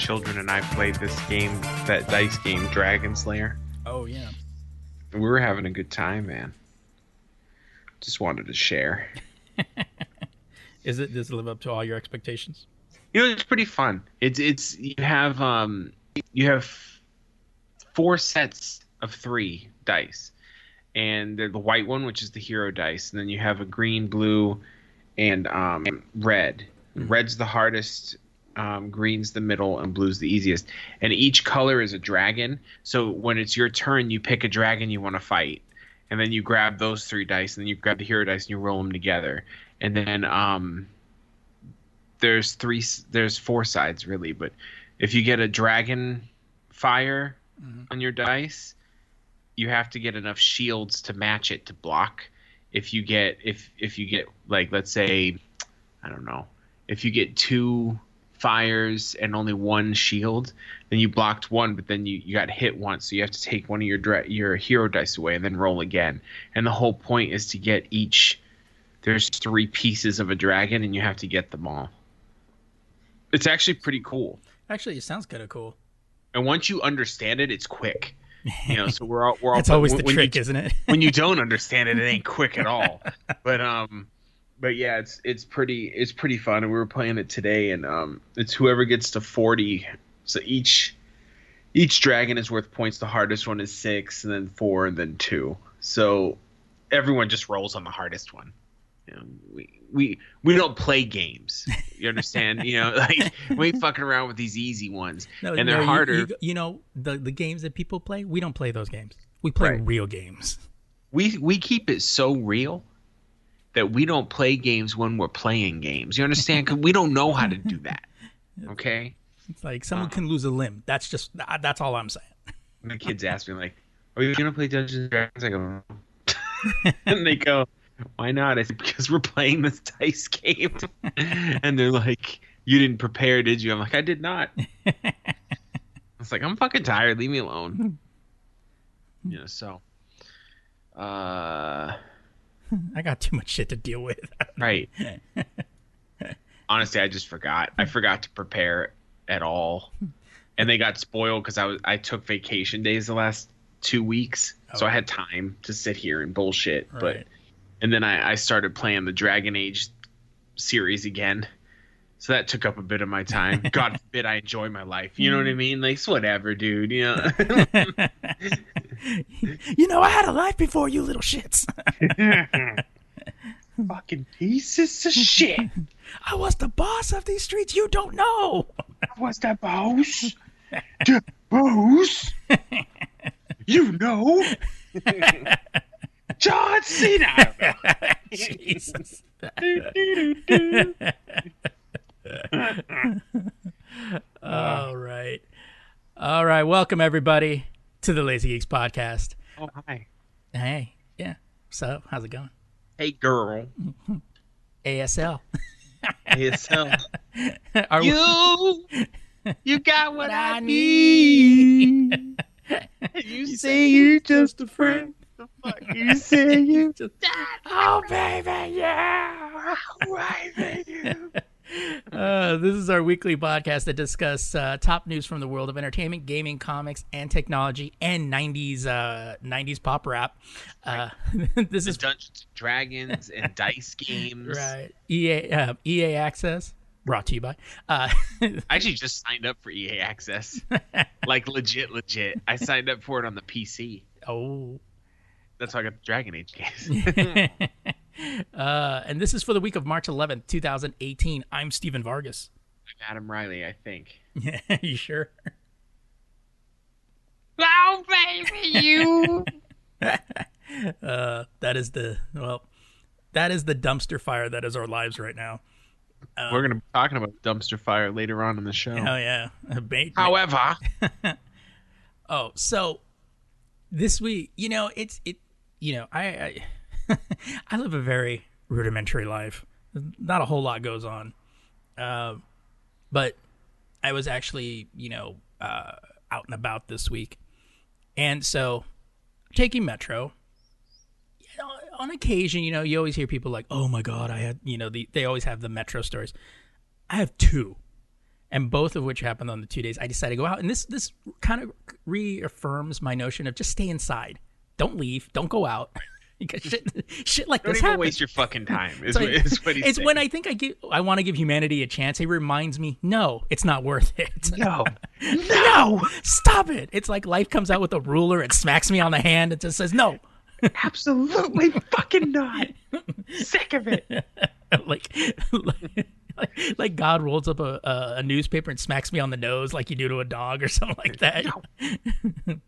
Children and I played this game, that dice game, Dragon Slayer. Oh, yeah. We were having a good time, man. Just wanted to share. Is it, does it live up to all your expectations? You know, it's pretty fun. It's it's you have um you have four sets of three dice, and they're the white one, which is the hero dice, and then you have a green, blue, and um red. Red's the hardest. Um, green's the middle and blue's the easiest. And each color is a dragon. So when it's your turn, you pick a dragon you want to fight, and then you grab those three dice, and then you grab the hero dice and you roll them together. And then um, there's three there's four sides really but if you get a dragon fire on your dice you have to get enough shields to match it to block if you get if if you get like let's say i don't know if you get two fires and only one shield then you blocked one but then you, you got hit once so you have to take one of your dra- your hero dice away and then roll again and the whole point is to get each there's three pieces of a dragon and you have to get them all it's actually pretty cool. Actually, it sounds kind of cool. And once you understand it, it's quick. You know, so we're all we're all. That's always the trick, You, isn't it? when you don't understand it, it ain't quick at all. But um, but yeah, it's it's pretty it's pretty fun. And we were playing it today, and um, it's whoever gets to forty. So each each dragon is worth points. The hardest one is six, and then four, and then two. So everyone just rolls on the hardest one. You know, we we we don't play games. You understand? you know, like we ain't fucking around with these easy ones, No, and they're you- harder. You, you know the the games that people play. We don't play those games. We play Right. real games. we we keep it so real that we don't play games when we're playing games. You understand? Because we don't know how to do that. Okay. It's like someone Uh-huh. can lose a limb. That's just that's all I'm saying. The kids ask me like, "Are you gonna play Dungeons and Dragons?" I go, "No." and they go, "Why not?" I said, "Because we're playing this dice game." and they're like, "You didn't prepare, did you?" I'm like, "I did not." It's like I'm fucking tired. Leave me alone. you know. So, uh, I got too much shit to deal with. right. Honestly, I just forgot. I forgot to prepare at all, and they got spoiled because I was I took vacation days the last two weeks, so I had time to sit here and bullshit. But and then I, I started playing the Dragon Age series again. So that took up a bit of my time. God forbid I enjoy my life. You know what I mean? Like, it's whatever, dude. You know? you know, I had a life before you little shits. Fucking pieces of shit. I was the boss of these streets. You don't know. I was the boss. The boss. You know. John Cena. Jesus. All right. All right. Welcome everybody to the Lazy Geeks podcast. oh hi. Hey, yeah. So, how's it going? Hey girl. ASL. ASL. Are we- You You got what I need. You say you're just a friend. The fuck you say you Just- Oh baby, yeah. Oh, baby. Uh, this is our weekly podcast that discuss uh, top news from the world of entertainment, gaming, comics, and technology, and '90s uh, '90s pop rap. Uh, this The is Dungeons and Dragons and dice games. right. EA uh, EA Access brought to you by. Uh, I actually just signed up for EA Access. like legit, legit. I signed up for it on the PC. oh. That's how I got the Dragon Age games. uh, and this is for the week of March 11th, 2018. I'm Steven Vargas. I'm Adam Riley, I think. Yeah, you sure? Oh baby, you. Uh, that is the well, that is the dumpster fire that is our lives right now. We're gonna be talking about dumpster fire later on in the show. Oh yeah, Ba- However, Oh, so this week, you know, it's it. You know, I I, I live a very rudimentary life. Not a whole lot goes on, uh, but I was actually, you know, uh, out and about this week, and so taking metro. You know, on occasion, you know, you always hear people like, "Oh my god, I had," you know, the, they always have the metro stories. I have two and both of which happened on the two days I decided to go out. And this this kind of reaffirms my notion of just stay inside, don't leave, don't go out, because shit shit like don't this happens. waste your fucking time. Is, It's what, is what he's it's saying. when I think I give I want to give humanity a chance. It reminds me, no, it's not worth it. no, no, stop it. It's like life comes out with a ruler and smacks me on the hand and just says no. absolutely fucking not. Sick of it. like, like, like God rolls up a, a, a newspaper and smacks me on the nose like you do to a dog or something like that.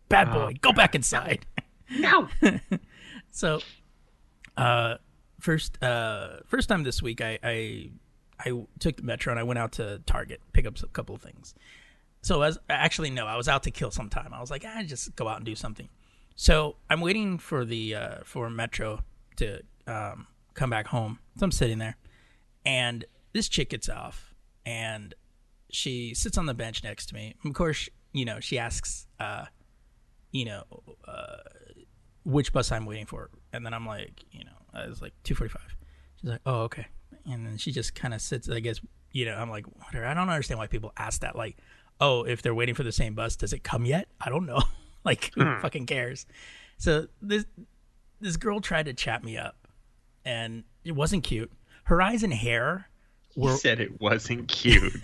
Bad oh, boy, go back inside. No. So, uh, first, uh, first time this week, I, I, I took the metro and I went out to Target pick up a couple of things. So as actually no, I was out to kill some time. I was like, I just go out and do something. So I'm waiting for the uh, for Metro to um, come back home. So I'm sitting there, and this chick gets off, and she sits on the bench next to me. Of course, you know she asks, uh, you know, uh, which bus I'm waiting for, and then I'm like, you know, uh, I was like 2:45. She's like, oh okay, and then she just kind of sits. I guess you know, I'm like, whatever. I don't understand why people ask that. Like, oh, if they're waiting for the same bus, does it come yet? I don't know. like, who hmm. fucking cares? So this this girl tried to chat me up, and it wasn't cute. Her eyes and hair were said it wasn't cute.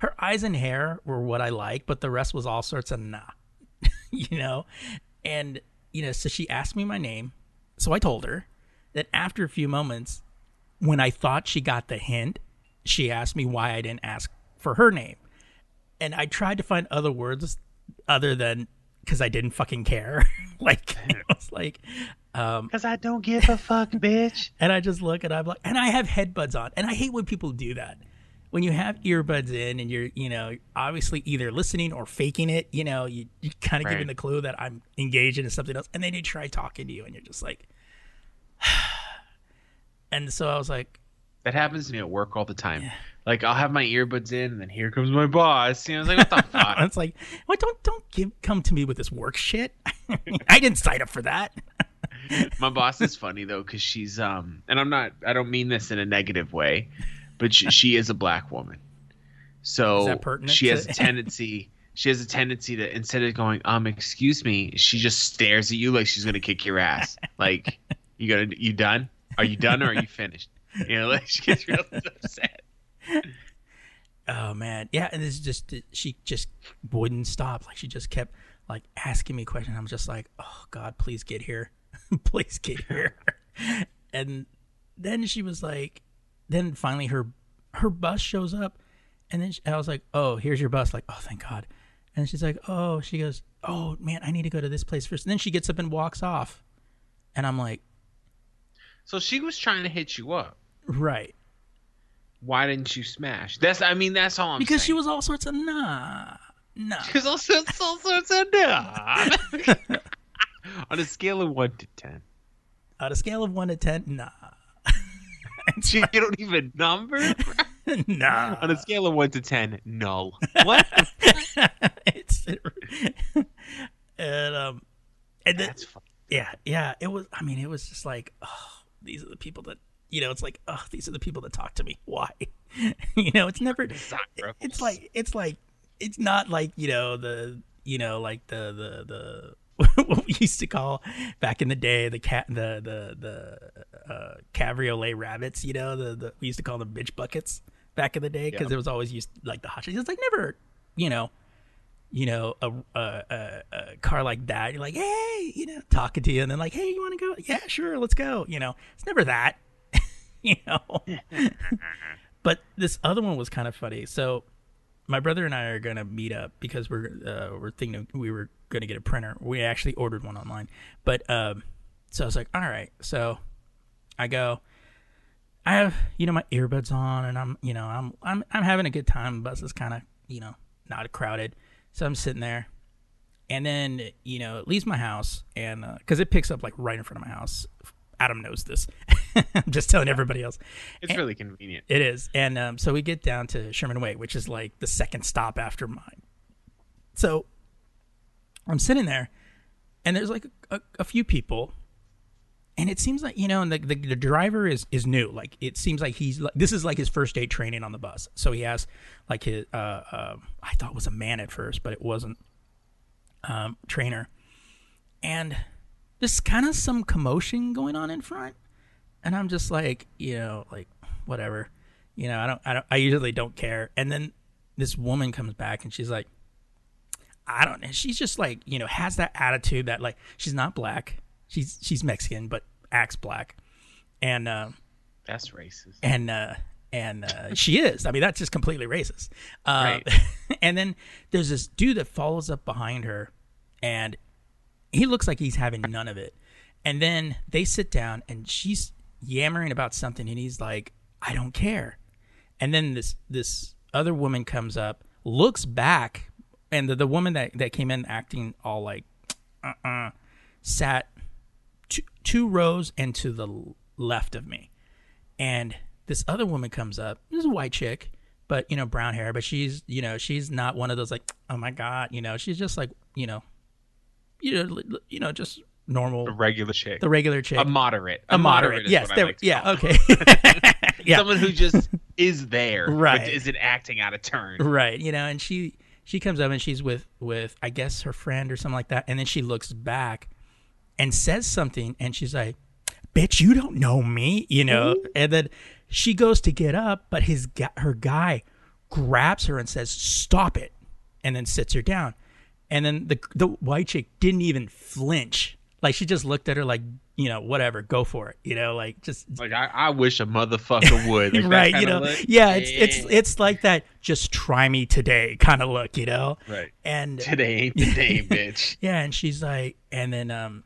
her eyes and hair were what I like, but the rest was all sorts of nah. you know? And, you know, so she asked me my name. So I told her that after a few moments, when I thought she got the hint, she asked me why I didn't ask for her name. And I tried to find other words other than because I didn't fucking care. like, it was like, um, Because I don't give a fuck, bitch. and I just look and I'm like, and I have headbuds on, and I hate when people do that. When you have earbuds in and you're, you know, obviously either listening or faking it, you know, you you kind of giving Right. the clue that I'm engaged in something else, and then they try talking to you, and you're just like, and so I was like, That happens to me at work all the time. Like I'll have my earbuds in, and then here comes my boss. You know, I was like, what the fuck? it's like, what? Don't don't give come to me with this work shit. I didn't sign up for that. my boss is funny though, because she's um, and I'm not. I don't mean this in a negative way, but she, she is a black woman. So Is that pertinent she has a tendency. She has a tendency to instead of going, um, excuse me, she just stares at you like she's gonna kick your ass. Like, you gonna, you done? Are you done or are you finished? You know, like she gets real upset. Oh man, yeah, and it's just she just wouldn't stop. Like she just kept like asking me questions. I'm just like, oh God, please get here, please get here. and then she was like, then finally her her bus shows up, and then she, I was like, oh, here's your bus. Like, oh, thank God. And she's like, oh, she goes, oh man, I need to go to this place first. And then she gets up and walks off, and I'm like, So she was trying to hit you up. right, Why didn't you smash? That's, I mean, that's all I'm because she was all sorts of nah, nah. Because all sorts, all sorts of nah. On a scale of one to ten, On a scale of one to ten, nah. you don't even number. nah. On a scale of one to ten, null. What? it's and um and then, That's fun. yeah yeah it was i mean it was just like oh these are the people that you know it's like oh these are the people that talk to me why you know it's never it's like it's like it's not like you know the you know like the the the what we used to call back in the day the cat the the the uh, cabriolet rabbits you know the, the we used to call them bitch buckets back in the day because Yeah. it was always used like the hot shots. It's like never you know you know a, a, a, a car like that you're like hey you know talking to you and then like hey you want to go yeah sure let's go you know it's never that you know but this other one was kind of funny so my brother and I are gonna meet up because we're uh, we're thinking we were gonna get a printer. We actually ordered one online, but um, so I was like, all right. So I go. I have you know my earbuds on, and I'm you know I'm I'm I'm having a good time. The bus is kind of you know not crowded, so I'm sitting there, and then you know it leaves my house, and because it picks up like right in front of my house. Adam knows this. I'm just telling everybody else. It's really convenient. It is. And um, so we get down to Sherman Way, which is like the second stop after mine. So I'm sitting there, and there's like a, a few people. And it seems like you know, and the, the the driver is is new. Like it seems like he's like this is like his first day training on the bus. So he has like his uh, uh I thought was a man at first, but it wasn't. Um, trainer, and there's kind of some commotion going on in front and I'm just like, you know, like whatever, you know, I don't, I don't, I usually don't care. And then this woman comes back and she's like, I don't know. She's just like, you know, has that attitude that like she's not black, she's she's Mexican but acts black, and uh, That's racist. and uh, and uh, she is. I mean, that's just completely racist. Uh, Right. and then there's this dude that follows up behind her, and he looks like he's having none of it. And then they sit down, and she's yammering about something, and he's like, "I don't care." And then this this other woman comes up, looks back, and the, the woman that, that came in acting all like, uh uh sat two, two rows and to the left of me. And this other woman comes up. This is a white chick, but you know, brown hair. But she's you know she's not one of those like oh my god you know she's just like you know, you know you know just normal A regular chick. the regular chick a moderate. a moderate, is yes there, like yeah okay yeah Someone who just is there, Right. But isn't acting out of turn. right you know and she she comes up and she's with with i guess her friend or something like that and then she looks back and says something and she's like bitch you don't know me you know and then she goes to get up but his her guy grabs her and says stop it and then sits her down and then the the white chick didn't even flinch like she just looked at her like you know whatever go for it you know like just Like I, I wish a motherfucker would. Like, right you know look. yeah it's it's it's like that just try me today kind of look you know right. and Today ain't the day, bitch. yeah and she's like and then um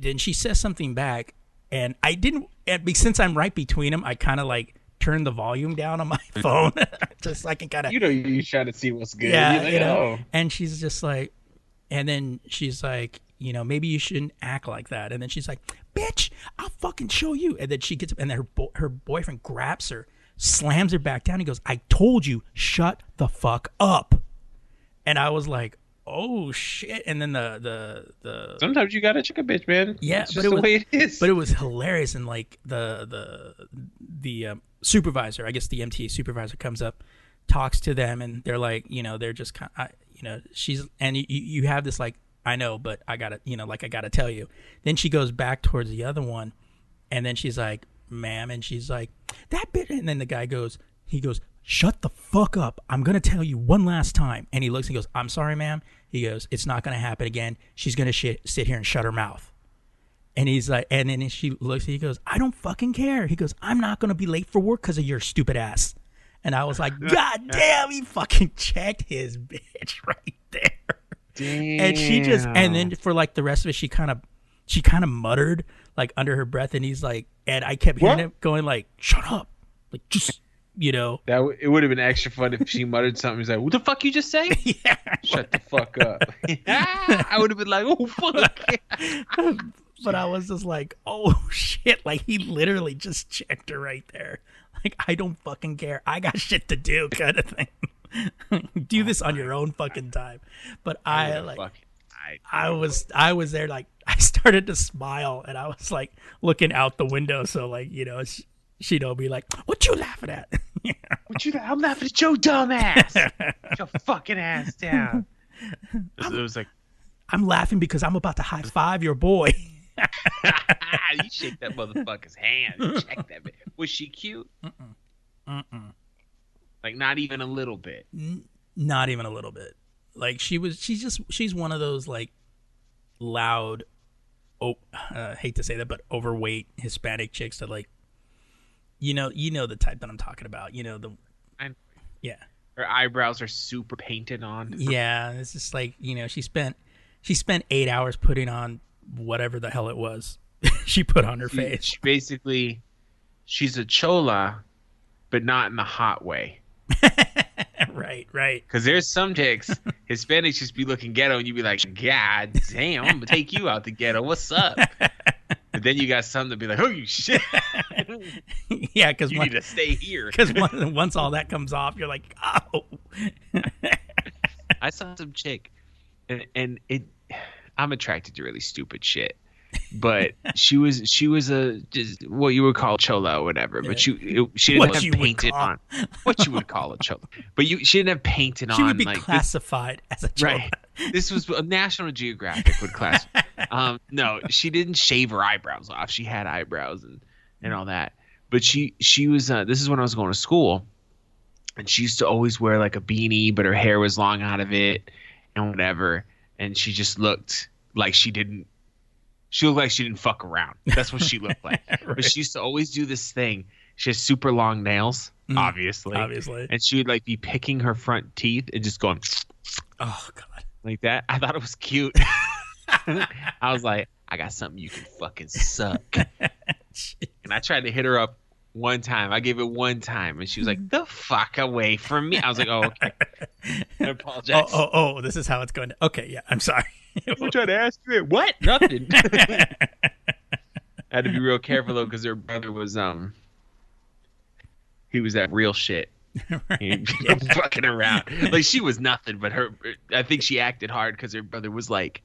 then she says something back and i didn't and since i'm right between them i kind of like turn the volume down on my phone just so i can kind of You know, you try to see what's good. yeah like, you know oh. and she's just like and then she's like you know maybe you shouldn't act like that and then she's like bitch i'll fucking show you and then she gets up, and then her bo- her boyfriend grabs her slams her back down he goes i told you shut the fuck up and i was like oh shit and then the the the Sometimes you gotta check a bitch, man. Yeah, it's but just it the was- way it is. but it was hilarious and like the the the um, supervisor i guess the mta supervisor comes up talks to them and they're like you know they're just kind of you know she's and you, you have this like i know but i gotta you know like i gotta tell you then she goes back towards the other one and then she's like ma'am and she's like that bit and then the guy goes he goes shut the fuck up i'm gonna tell you one last time and he looks and goes i'm sorry ma'am he goes it's not gonna happen again she's gonna sh- sit here and shut her mouth and he's like, and then she looks, he goes, I don't fucking care. He goes, I'm not going to be late for work because of your stupid ass. And I was like, God damn, he fucking checked his bitch right there. Damn. And she just, and then for like the rest of it, she kind of, she kind of muttered like under her breath. And he's like, and I kept hearing What? him going like, shut up. Like, just, you know, that w- it would have been extra fun if she muttered something. He's like, "What the fuck you just say? yeah. Shut the fuck up." I would have been like, "Oh fuck." but I was just like, oh shit. Like he literally just checked her right there. like I don't fucking care. I got shit to do, kind of thing. do oh this on your own fucking time. But I, Yeah, like fuck it. I was I was there like I started to smile and I was like looking out the window so like you know she'd all be like what you laughing at Yeah. What you? I'm laughing at your dumb ass. Get your fucking ass down. It was like, I'm laughing because I'm about to high five your boy you shake that motherfucker's hand. You Check that. Bit. Was she cute? Mm-mm. Like not even a little bit. not even a little bit like she was she's just she's one of those like loud oh uh, hate to say that but overweight Hispanic chicks that like you know you know the type that I'm talking about you know the I- yeah Her eyebrows are super painted on. Yeah, it's just like you know she spent she spent eight hours putting on whatever the hell it was she put on her She, face. she basically, she's a chola, but not in the hot way. right, right. Because there's some chicks, Hispanics just be looking ghetto, and you'd be like, God damn, I'm gonna take you out the ghetto. What's up? But then you got some to be like, Oh you shit, yeah, because you need to stay here. because once all that comes off, you're like, oh, I saw some chick, and, and it. I'm attracted to really stupid shit, but she was she was a just what you would call chola or whatever. But she it, she didn't What have painted on what you would call a chola, but you she didn't have painted she on would be like this- classified as a chola. right. This was a National Geographic would class. um, no, she didn't shave her eyebrows off. She had eyebrows and and all that. But she she was. Uh, this is when I was going to school, and she used to always wear like a beanie, but her hair was long out of it and whatever. And she just looked like she didn't. She looked like she didn't fuck around. That's what she looked like. Right. But she used to always do this thing. She has super long nails, Mm. obviously, Obviously. and she would like be picking her front teeth and just going Oh god. like that. I thought it was cute. I was like, I got something you can fucking suck. And I tried to hit her up one time. I gave it one time, and she was like, "The fuck away from me." I was like, "Oh, okay." I apologize. Oh, oh, oh, this is how it's going to. Okay, yeah, I'm sorry. I'm trying to ask you it. What? Nothing. I had to be real careful though, because her brother was um, he was that real shit. He ain't fucking around. Like she was nothing, but her. I think she acted hard because her brother was like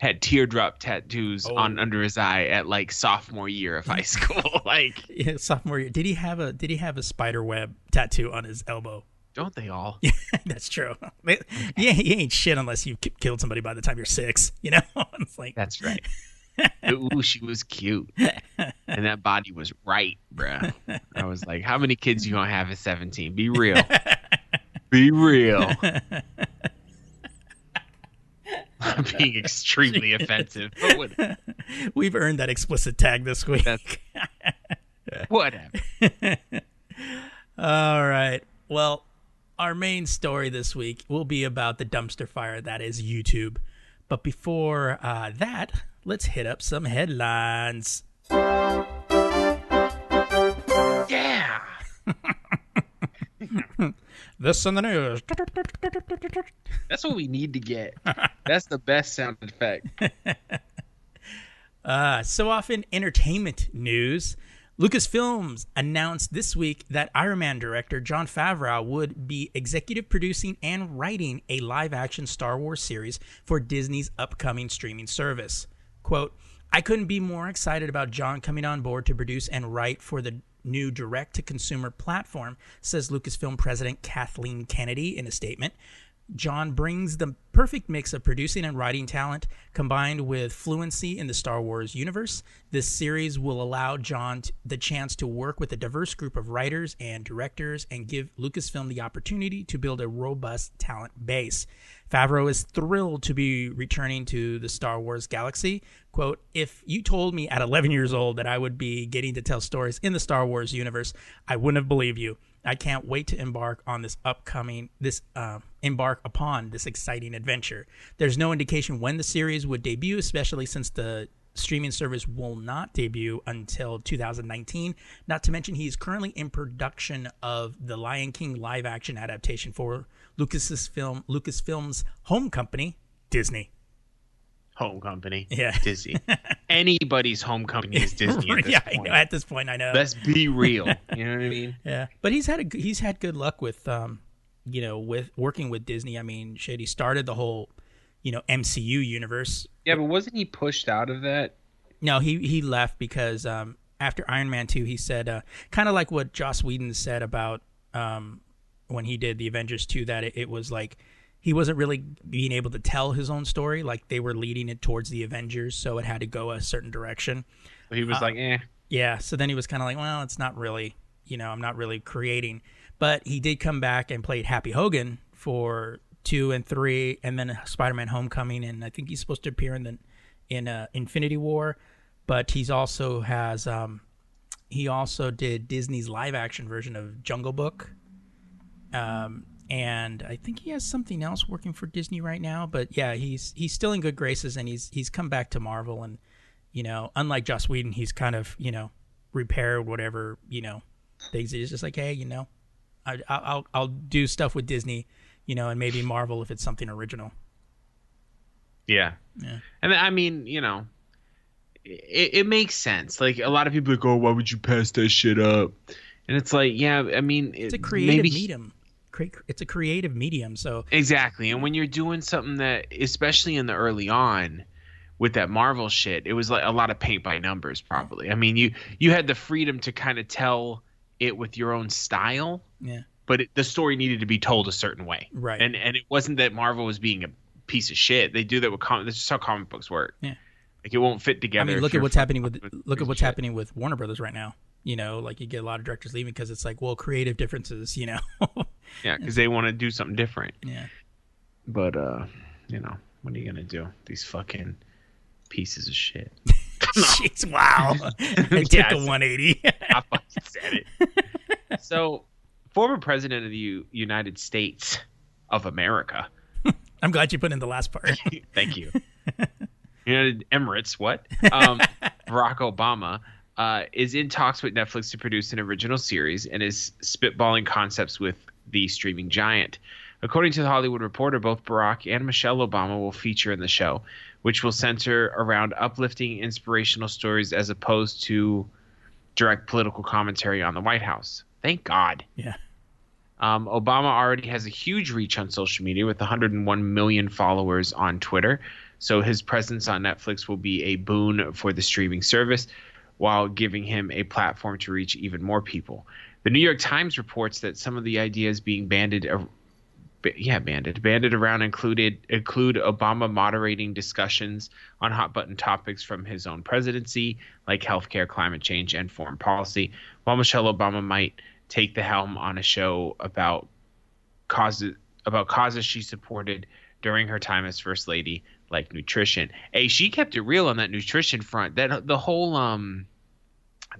had teardrop tattoos Oh. on under his eye at like sophomore year of high school. like, Yeah, sophomore year. Did he have a Did he have a spider web tattoo on his elbow? don't they all? Yeah, That's true. Yeah, you ain't shit unless you ki- killed somebody by the time you're six. You know, it's like That's right. Ooh, she was cute, and that body was right, bruh. I was like, how many kids you gonna have at seventeen? Be real. Be real. I'm being extremely offensive, but we've earned that explicit tag this week. Whatever. All right. Well, our main story this week will be about the dumpster fire that is YouTube. But before uh, that, let's hit up some headlines. Yeah. This in the news. That's what we need to get. That's the best sound effect. Uh, so often entertainment news. Lucasfilms announced this week that Iron Man director John Favreau would be executive producing and writing a live action Star Wars series for Disney's upcoming streaming service. Quote, I couldn't be more excited about John coming on board to produce and write for the new direct to consumer platform, says Lucasfilm president Kathleen Kennedy in a statement. John brings the perfect mix of producing and writing talent combined with fluency in the Star Wars universe. This series will allow John the chance to work with a diverse group of writers and directors and give Lucasfilm the opportunity to build a robust talent base. Favreau is thrilled to be returning to the Star Wars galaxy. Quote, if you told me at 11 years old that I would be getting to tell stories in the Star Wars universe, I wouldn't have believed you. I can't wait to embark on this upcoming this uh, embark upon this exciting adventure. There's no indication when the series would debut, especially since the streaming service will not debut until 2019. Not to mention he's currently in production of the Lion King live action adaptation for Lucas's film Lucasfilm's home company, Disney. Home company. Yeah. Disney. Anybody's home company is Disney. At this yeah, point. I know, at this point, I know. Let's be real. You know what I mean? Yeah, but he's had a, he's had good luck with um, you know, with working with Disney. I mean, shit, he started the whole, you know, MCU universe. Yeah, but wasn't he pushed out of that? No, he he left because um, after Iron Man two, he said uh, kind of like what Joss Whedon said about um, when he did the Avengers two, that it, it was like he wasn't really being able to tell his own story. Like they were leading it towards the Avengers, so it had to go a certain direction. So he was Uh, like, eh. Yeah, so then he was kind of like, well, it's not really, you know, I'm not really creating. But he did come back and played Happy Hogan for two and three, and then Spider-Man: Homecoming, and I think he's supposed to appear in the in uh, Infinity War. But he's also has um, he also did Disney's live-action version of Jungle Book, um, and I think he has something else working for Disney right now. But yeah, he's he's still in good graces, and he's he's come back to Marvel, and you know, unlike Joss Whedon, he's kind of you know repaired whatever you know things. He's just like, hey, you know, I, I'll I'll- do stuff with Disney, you know, and maybe Marvel if it's something original. Yeah. Yeah. And I mean, you know, it, it makes sense. Like a lot of people go, like, oh, why would you pass that shit up? And it's like, yeah, I mean, It's a creative maybe, medium. Cre- It's a creative medium, so Exactly. And when you're doing something that, especially in the early on, with that Marvel shit, it was like a lot of paint by numbers. Probably. I mean, you you had the freedom to kind of tell it with your own style, yeah, but it, the story needed to be told a certain way. right. And and it wasn't that Marvel was being a piece of shit. They do that with comic. That's just how comic books work. Yeah. Like it won't fit together. I mean, look at what's happening with with look at what's shit. happening with Warner Brothers right now. You know, like you get a lot of directors leaving because it's like, well, creative differences. You know, Yeah, because they want to do something different. yeah. But uh, you know, what are you gonna do? These fucking pieces of shit. Jeez, wow. I took Yes. a 180. I fucking said it. So, former president of the U- United States of America. I'm glad you put in the last part. Thank you. United Emirates. What? Um, Barack Obama. Uh, is in talks with Netflix to produce an original series and is spitballing concepts with the streaming giant. According to the Hollywood Reporter, both Barack and Michelle Obama will feature in the show, which will center around uplifting, inspirational stories as opposed to direct political commentary on the White House. Thank God. Yeah. Um, Obama already has a huge reach on social media with 101 million followers on Twitter. So his presence on Netflix will be a boon for the streaming service while giving him a platform to reach even more people. The New York Times reports that some of the ideas being banded yeah, banded. Banded around included include Obama moderating discussions on hot button topics from his own presidency, like healthcare, climate change, and foreign policy, while Michelle Obama might take the helm on a show about causes about causes she supported during her time as first lady, like nutrition. Hey, she kept it real on that nutrition front. That the whole um,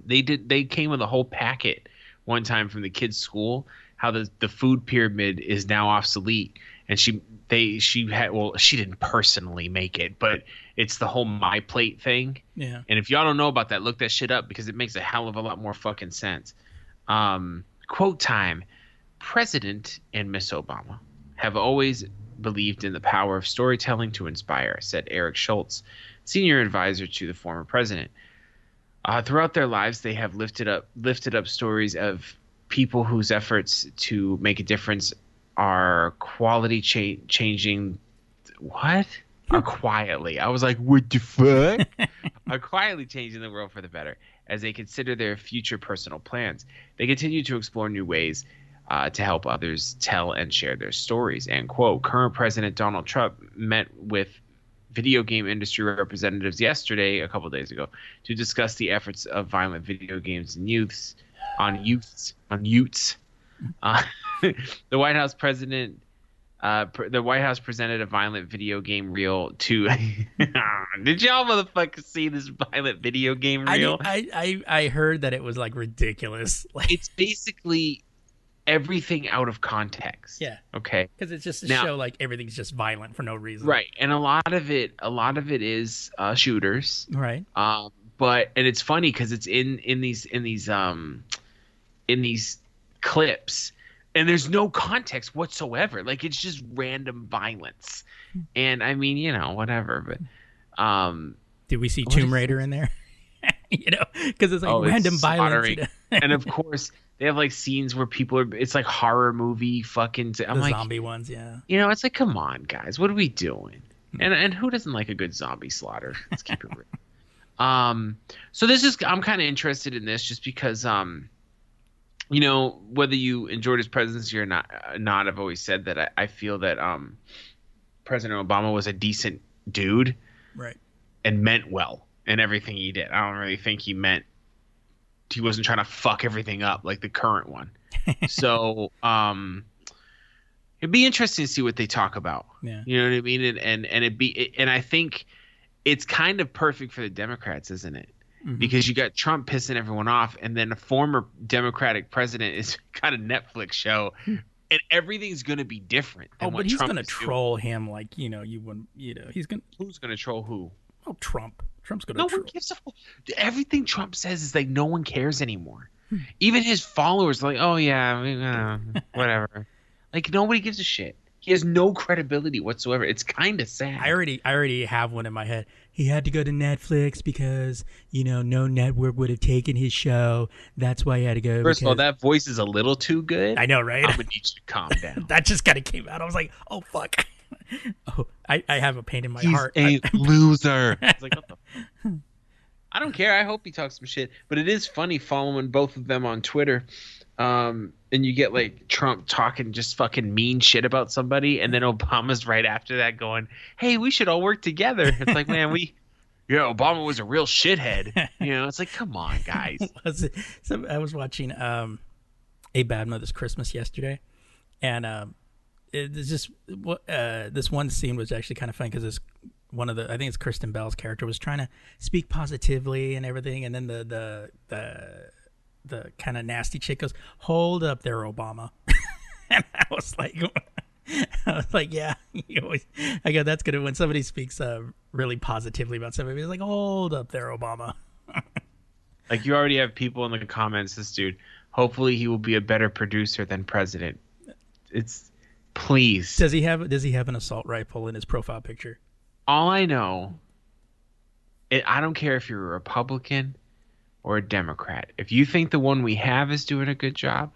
they did they came with a whole packet one time from the kids' school how the the food pyramid is now obsolete. And she they she had well she didn't personally make it but it's the whole my plate thing. Yeah. and if y'all don't know about that look that shit up because it makes a hell of a lot more fucking sense. Um quote time president and miss obama have always believed in the power of storytelling to inspire said eric schultz senior advisor to the former president uh, throughout their lives, they have lifted up lifted up stories of people whose efforts to make a difference are quality cha- changing. What? are quietly. I was like, what the fuck? are quietly changing the world for the better as they consider their future personal plans. They continue to explore new ways uh, to help others tell and share their stories. And quote, current President Donald Trump met with video game industry representatives yesterday, a couple days ago, to discuss the efforts of violent video games and youths on youths on youths. Uh, the White House president, uh, pr- the White House presented a violent video game reel to. Did y'all motherfuckers see this violent video game I, reel? I I I heard that it was like ridiculous. Like it's basically everything out of context. Yeah. Okay. because it's just to Now- show like everything's just violent for no reason. Right, and a lot of it, a lot of it is uh, shooters. Right. Um, but and it's funny because it's in in these in these um in these clips, and there's no context whatsoever. Like it's just random violence, and I mean, you know, whatever. But Um, Did we see Tomb Raider in there? you know, because it's like Oh, it's random violence. you know? and of course, they have like scenes where people are. It's like horror movie fucking. I'm the like, zombie ones, yeah. you know, it's like, come on, guys, what are we doing? And and who doesn't like a good zombie slaughter? Let's keep it real. Um, so this is I'm kind of interested in this just because um, you know, whether you enjoyed his presidency or not, uh, not, I've always said that I, I feel that um, President Obama was a decent dude Right. and meant well in everything he did. I don't really think he meant he wasn't trying to fuck everything up like the current one. so um it'd be interesting to see what they talk about. Yeah. You know what I mean? And and and it be and I think it's kind of perfect for the Democrats, isn't it? Mhm. Because you got Trump pissing everyone off, and then a former Democratic president is got a Netflix show, and everything's going to be different. Than Hmm. Oh, what but he's Trump gonna is doing. troll him like you know you wouldn't. You know he's gonna. Who's going to troll who? Oh, Trump. Trump's gonna No troll. one gives a fuck. Everything Trump says is like no one cares anymore. Hmm. Even his followers are like, oh yeah, we- uh, whatever. like nobody gives a shit. He has no credibility whatsoever. It's kind of sad. I already, I already have one in my head. He had to go to Netflix because you know no network would have taken his show. That's why he had to go. First of all, that voice is a little too good. I know, right? I'm gonna need you to calm down. that just kind of came out. I was like, oh fuck. oh, I, I have a pain in my He's heart. a I- loser. It's like, the I don't care. I hope he talks some shit. But it is funny following both of them on Twitter. Um, and you get like Trump talking just fucking mean shit about somebody, and then Obama's right after that going, "Hey, we should all work together." It's like, man, we, yeah, Obama was a real shithead. You know, it's like, come on, guys. was it? So I was watching um, a Bad Mother's Christmas yesterday, and um, it's just what uh, this one scene was actually kind of funny because it's one of the I think it's Kristen Bell's character was trying to speak positively and everything, and then the the the the kind of nasty chick goes, "Hold up there, Obama," and I was like. I was like, yeah, you always, I go, that's good when somebody speaks uh, really positively about somebody. It's like, hold up there, Obama. Like you already have people in the comments. This dude, hopefully, he will be a better producer than president. It's please. Does he have Does he have an assault rifle in his profile picture? all I know, it, I don't care if you're a Republican or a Democrat. If you think the one we have is doing a good job,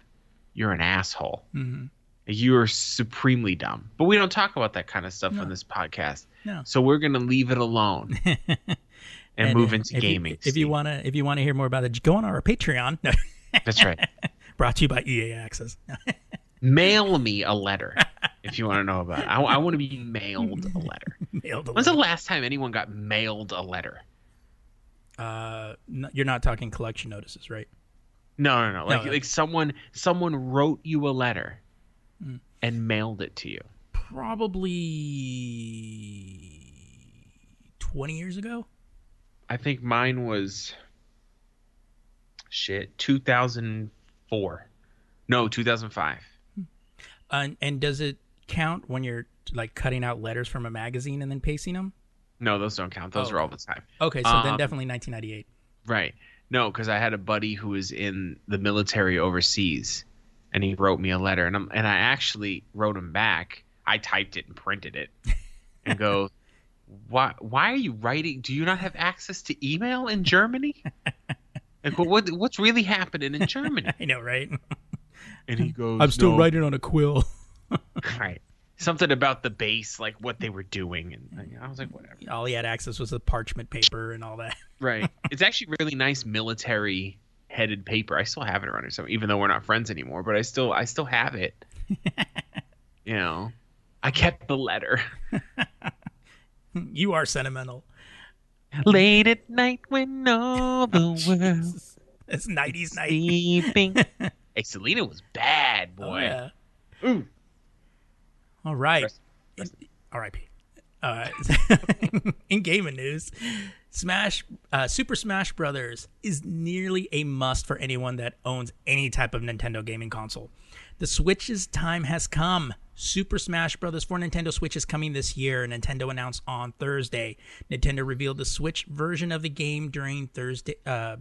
you're an asshole. Mhm. You are supremely dumb. But we don't talk about that kind of stuff No. on this podcast. No. So we're gonna leave it alone and, move uh, into if gaming. You, if you wanna If you wanna hear more about it, go on our Patreon. No. that's right. Brought to you by EA Access. Mail me a letter if you want to know about it. I, I want to be mailed a letter. Mailed a When's the last time anyone got mailed a letter? uh, n- you're not talking collection notices, right? No, no, no. Like No. like someone someone wrote you a letter Mm. and mailed it to you. Probably twenty years ago. I think mine was shit 2004. No, 2005. And and does it count when you're like cutting out letters from a magazine and then pasting them? No, those don't count. Those Oh, are all the time. Okay, so then Um, definitely 1998. Right. No, because I had a buddy who was in the military overseas, and he wrote me a letter, and I'm, and I actually wrote him back. I typed it and printed it, and go, why Why are you writing? Do you not have access to email in Germany? Like, what what's really happening in Germany? I know, right? And he goes, I'm still "No." writing on a quill. Right. Something about the base, like what they were doing, and I was like, whatever. all he had access was the parchment paper and all that. Right. it's actually really nice military headed paper. I still have it around here, so even though we're not friends anymore, but I still I still have it. you know, I kept the letter. You are sentimental. Late at night when all the world's It's 90s night. sleeping. Hey, Selena was bad, Oh, boy. yeah. Ooh. All right. Rest- rest- R.I.P. Uh, in gaming news, Smash, uh, Super Smash Brothers is nearly a must for anyone that owns any type of Nintendo gaming console. The Switch's time has come. Super Smash Brothers for Nintendo Switch is coming this year. Nintendo announced on Thursday. Nintendo revealed the Switch version of the game during Thursday. Uh,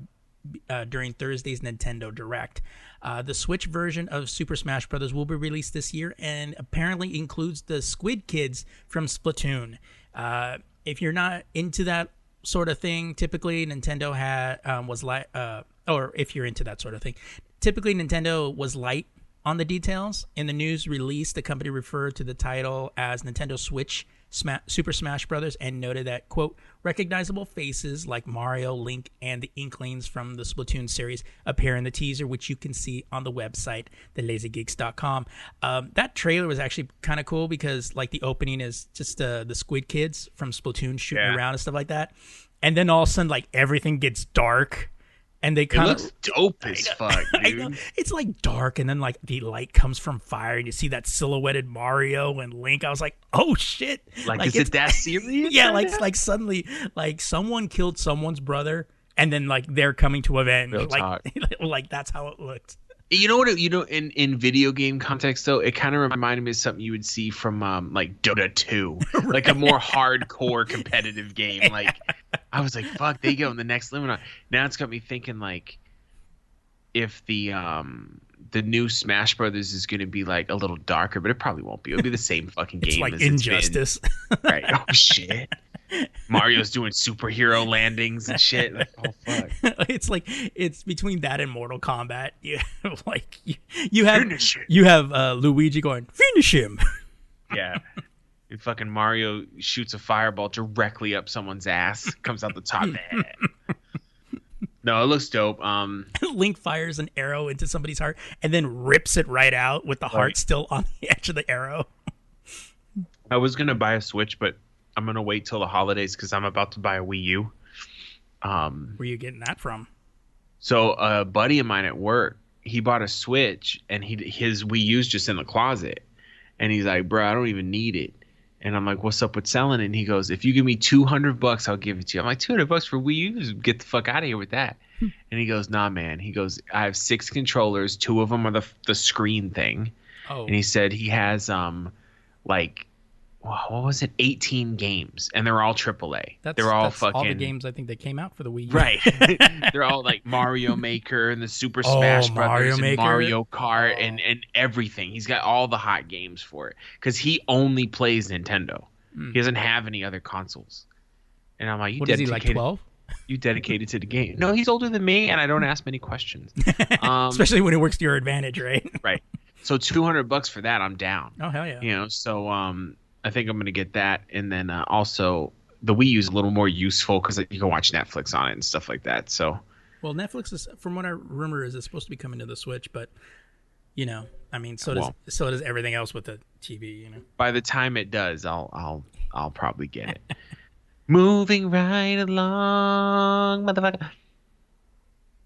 uh, during Thursday's Nintendo Direct. Uh, the Switch version of Super Smash Bros. will be released this year and apparently includes the Squid Kids from Splatoon. Uh, if you're not into that sort of thing, typically Nintendo had um, was light, uh, or if you're into that sort of thing, typically Nintendo was light on the details. In the news release, the company referred to the title as Nintendo Switch Sma- Super Smash Brothers and noted that quote recognizable faces like Mario, Link, and the Inklings from the Splatoon series appear in the teaser, which you can see on the website, thelazygeeks.com. Um, that trailer was actually kind of cool because like the opening is just uh, the Squid Kids from Splatoon shooting Yeah. around and stuff like that, and then all of a sudden like everything gets dark. And they It kind looks of dope as fuck, dude. It's like dark, and then like the light comes from fire, and you see that silhouetted Mario and Link. I was like, oh shit! Like, is it's- it that serious? yeah, like now? like suddenly like someone killed someone's brother, and then like they're coming to avenge. Real like like that's how it looked. You know what? You know, in in video game context, though, it kind of reminded me of something you would see from um, like Dota Two, like a more hardcore competitive game. Like, I was like, "Fuck!" They go in the next limit. Now it's got me thinking like, if the um the new Smash Brothers is going to be like a little darker, but it probably won't be. It'll be the same fucking game. It's like as it's been. injustice. right? Oh shit! Mario's doing superhero landings and shit. Like, oh fuck! it's like it's between that and Mortal Kombat. You like you, you have you have uh, Luigi going finish him. Yeah. And fucking Mario shoots a fireball directly up someone's ass, comes out the top. No, it looks dope. Um, Link fires an arrow into somebody's heart and then rips it right out with the heart Right. still on the edge of the arrow. I was gonna buy a Switch, but I'm gonna wait till the holidays because I'm about to buy a Wii U. Um, Where are you getting that from? so a buddy of mine at work, he bought a Switch and he his Wii U's just in the closet, and he's like, "Bro, I don't even need it." And I'm like, "What's up with selling it?" And he goes, "If you give me 200 bucks, I'll give it to you." I'm like, "200 bucks for Wii U? Get the fuck out of here with that." and he goes, "Nah, man." He goes, "I have six controllers. Two of them are the the screen thing." Oh, and he said he has um like what was it 18 games and they're all AAA. that's they're all that's fucking all the games I think they came out for the Wii U. right. they're all like Mario Maker and the Super Oh, Smash Mario Brothers and Maker? Mario Kart Oh. and and everything. He's got all the hot games for it cuz he only plays Nintendo. Hmm. He doesn't have any other consoles. And I'm like, you What is he like? dedicated, Twelve? you dedicated to the game. No, he's older than me and I don't ask many questions. Um, Especially when it works to your advantage, right? right. So 200 bucks for that, I'm down. Oh hell yeah! you know so um i think i'm gonna get that. And then uh, also the wii u is a little more useful because you can watch netflix on it and stuff like that so. Well, Netflix is, from what I rumor, is it's supposed to be coming to the Switch, but you know, I mean, so does so does everything else with the TV. You know, by the time it does i'll i'll i'll probably get it. Moving right along motherfucker.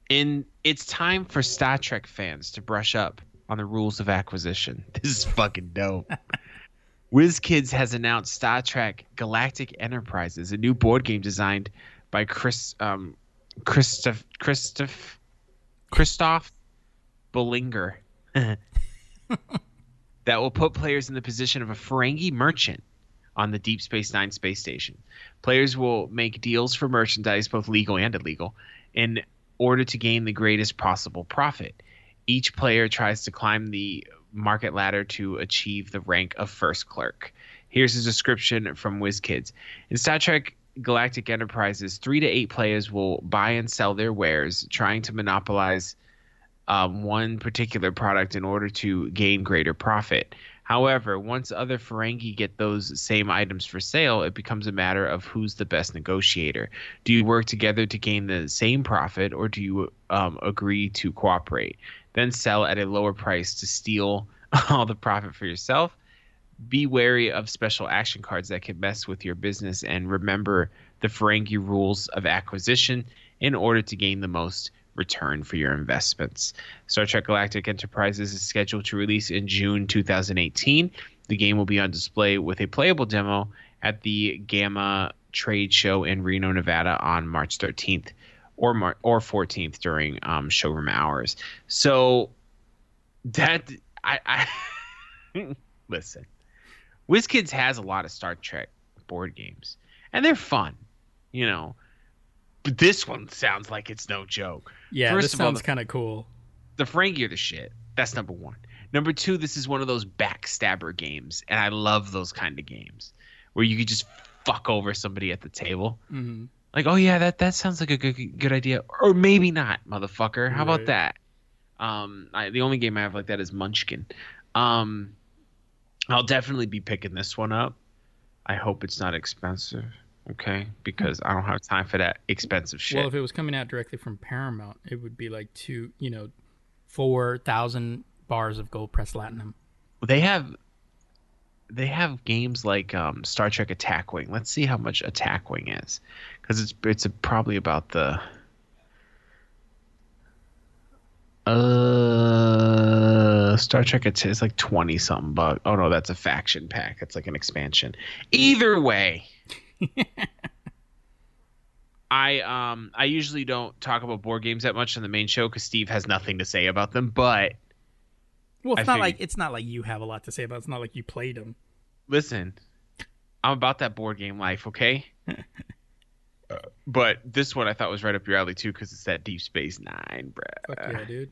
And it's time for star trek fans to brush up on the rules of acquisition. This is fucking dope WizKids has announced Star Trek Galactic Enterprises, a new board game designed by Chris um, Christoph Christoph Christoph that will put players in the position of a Ferengi merchant on the Deep Space Nine space station. Players will make deals for merchandise, both legal and illegal, in order to gain the greatest possible profit. Each player tries to climb the market ladder to achieve the rank of first clerk. Here's a description from WizKids. In Star Trek Galactic Enterprises, three to eight players will buy and sell their wares, trying to monopolize um, one particular product in order to gain greater profit. However, once other Ferengi get those same items for sale, it becomes a matter of who's the best negotiator. Do you work together to gain the same profit, or do you um, agree to cooperate? Then sell at a lower price to steal all the profit for yourself. Be wary of special action cards that can mess with your business, and remember the Ferengi rules of acquisition in order to gain the most return for your investments. Star Trek Galactic Enterprises is scheduled to release in June 2018. The game will be on display with a playable demo at the GAMA Trade Show in Reno, Nevada on March 13th or Mar- or 14th during um, showroom hours. So that I, I listen. WizKids has a lot of Star Trek board games, and they're fun, you know. But this one sounds like it's no joke. yeah, First this of sounds kind of cool. The Ferengi are the shit. That's number one. Number two, this is one of those backstabber games, and I love those kind of games where you could just fuck over somebody at the table. hmm Like, oh yeah, that that sounds like a good good idea, or maybe not, motherfucker. How Right. about that? Um, I, the only game I have like that is Munchkin. Um, I'll definitely be picking this one up. I hope it's not expensive, okay? Because I don't have time for that expensive shit. Well, if it was coming out directly from Paramount, it would be like two, you know, four thousand bars of gold press platinum. they have they have games like um, Star Trek Attack Wing. Let's see how much Attack Wing is, because it's it's probably about the. Uh, Star Trek it's, like twenty something bucks. Oh no, that's a faction pack. It's like an expansion. Either way, I um I usually don't talk about board games that much on the main show because Steve has nothing to say about them. But Well, it's I not figured- like it's not like you have a lot to say about. it. It's not like you played them. listen, I'm about that board game life, okay? Uh, but this one I thought was right up your alley too because it's that Deep Space Nine, bruh. Fuck yeah, dude.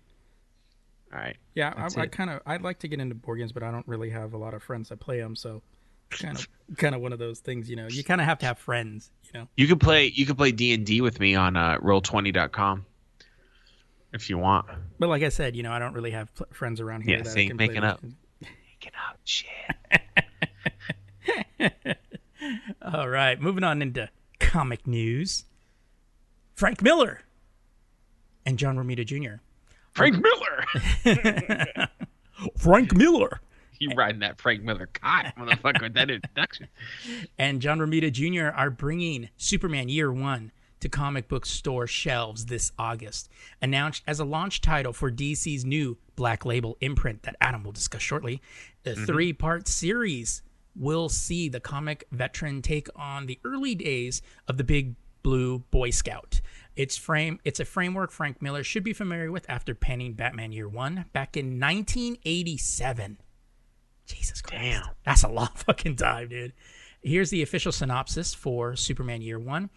All right, Yeah, I, I kind of I'd like to get into board games, but I don't really have a lot of friends that play them. So, kind of kind of one of those things, you know. You kind of have to have friends, you know. you could play you could play D and D with me on uh, Roll20.com if you want. But like I said, you know, I don't really have pl- friends around here. Yeah, that see, can making up. Making up shit. All right, moving on into comic news. Frank Miller and John Romita Jr. Frank Miller. Frank Miller you riding that Frank Miller cock, motherfucker, with that introduction. and John Romita Jr. are bringing Superman Year One to comic book store shelves this August, announced as a launch title for DC's new Black Label imprint that Adam will discuss shortly. The mm-hmm. three-part series will see the comic veteran take on the early days of the Big Blue Boy Scout. It's frame it's a framework Frank Miller should be familiar with after penning Batman Year 1 back in 1987. Jesus Christ. Damn. That's a long fucking time, dude. Here's the official synopsis for Superman Year 1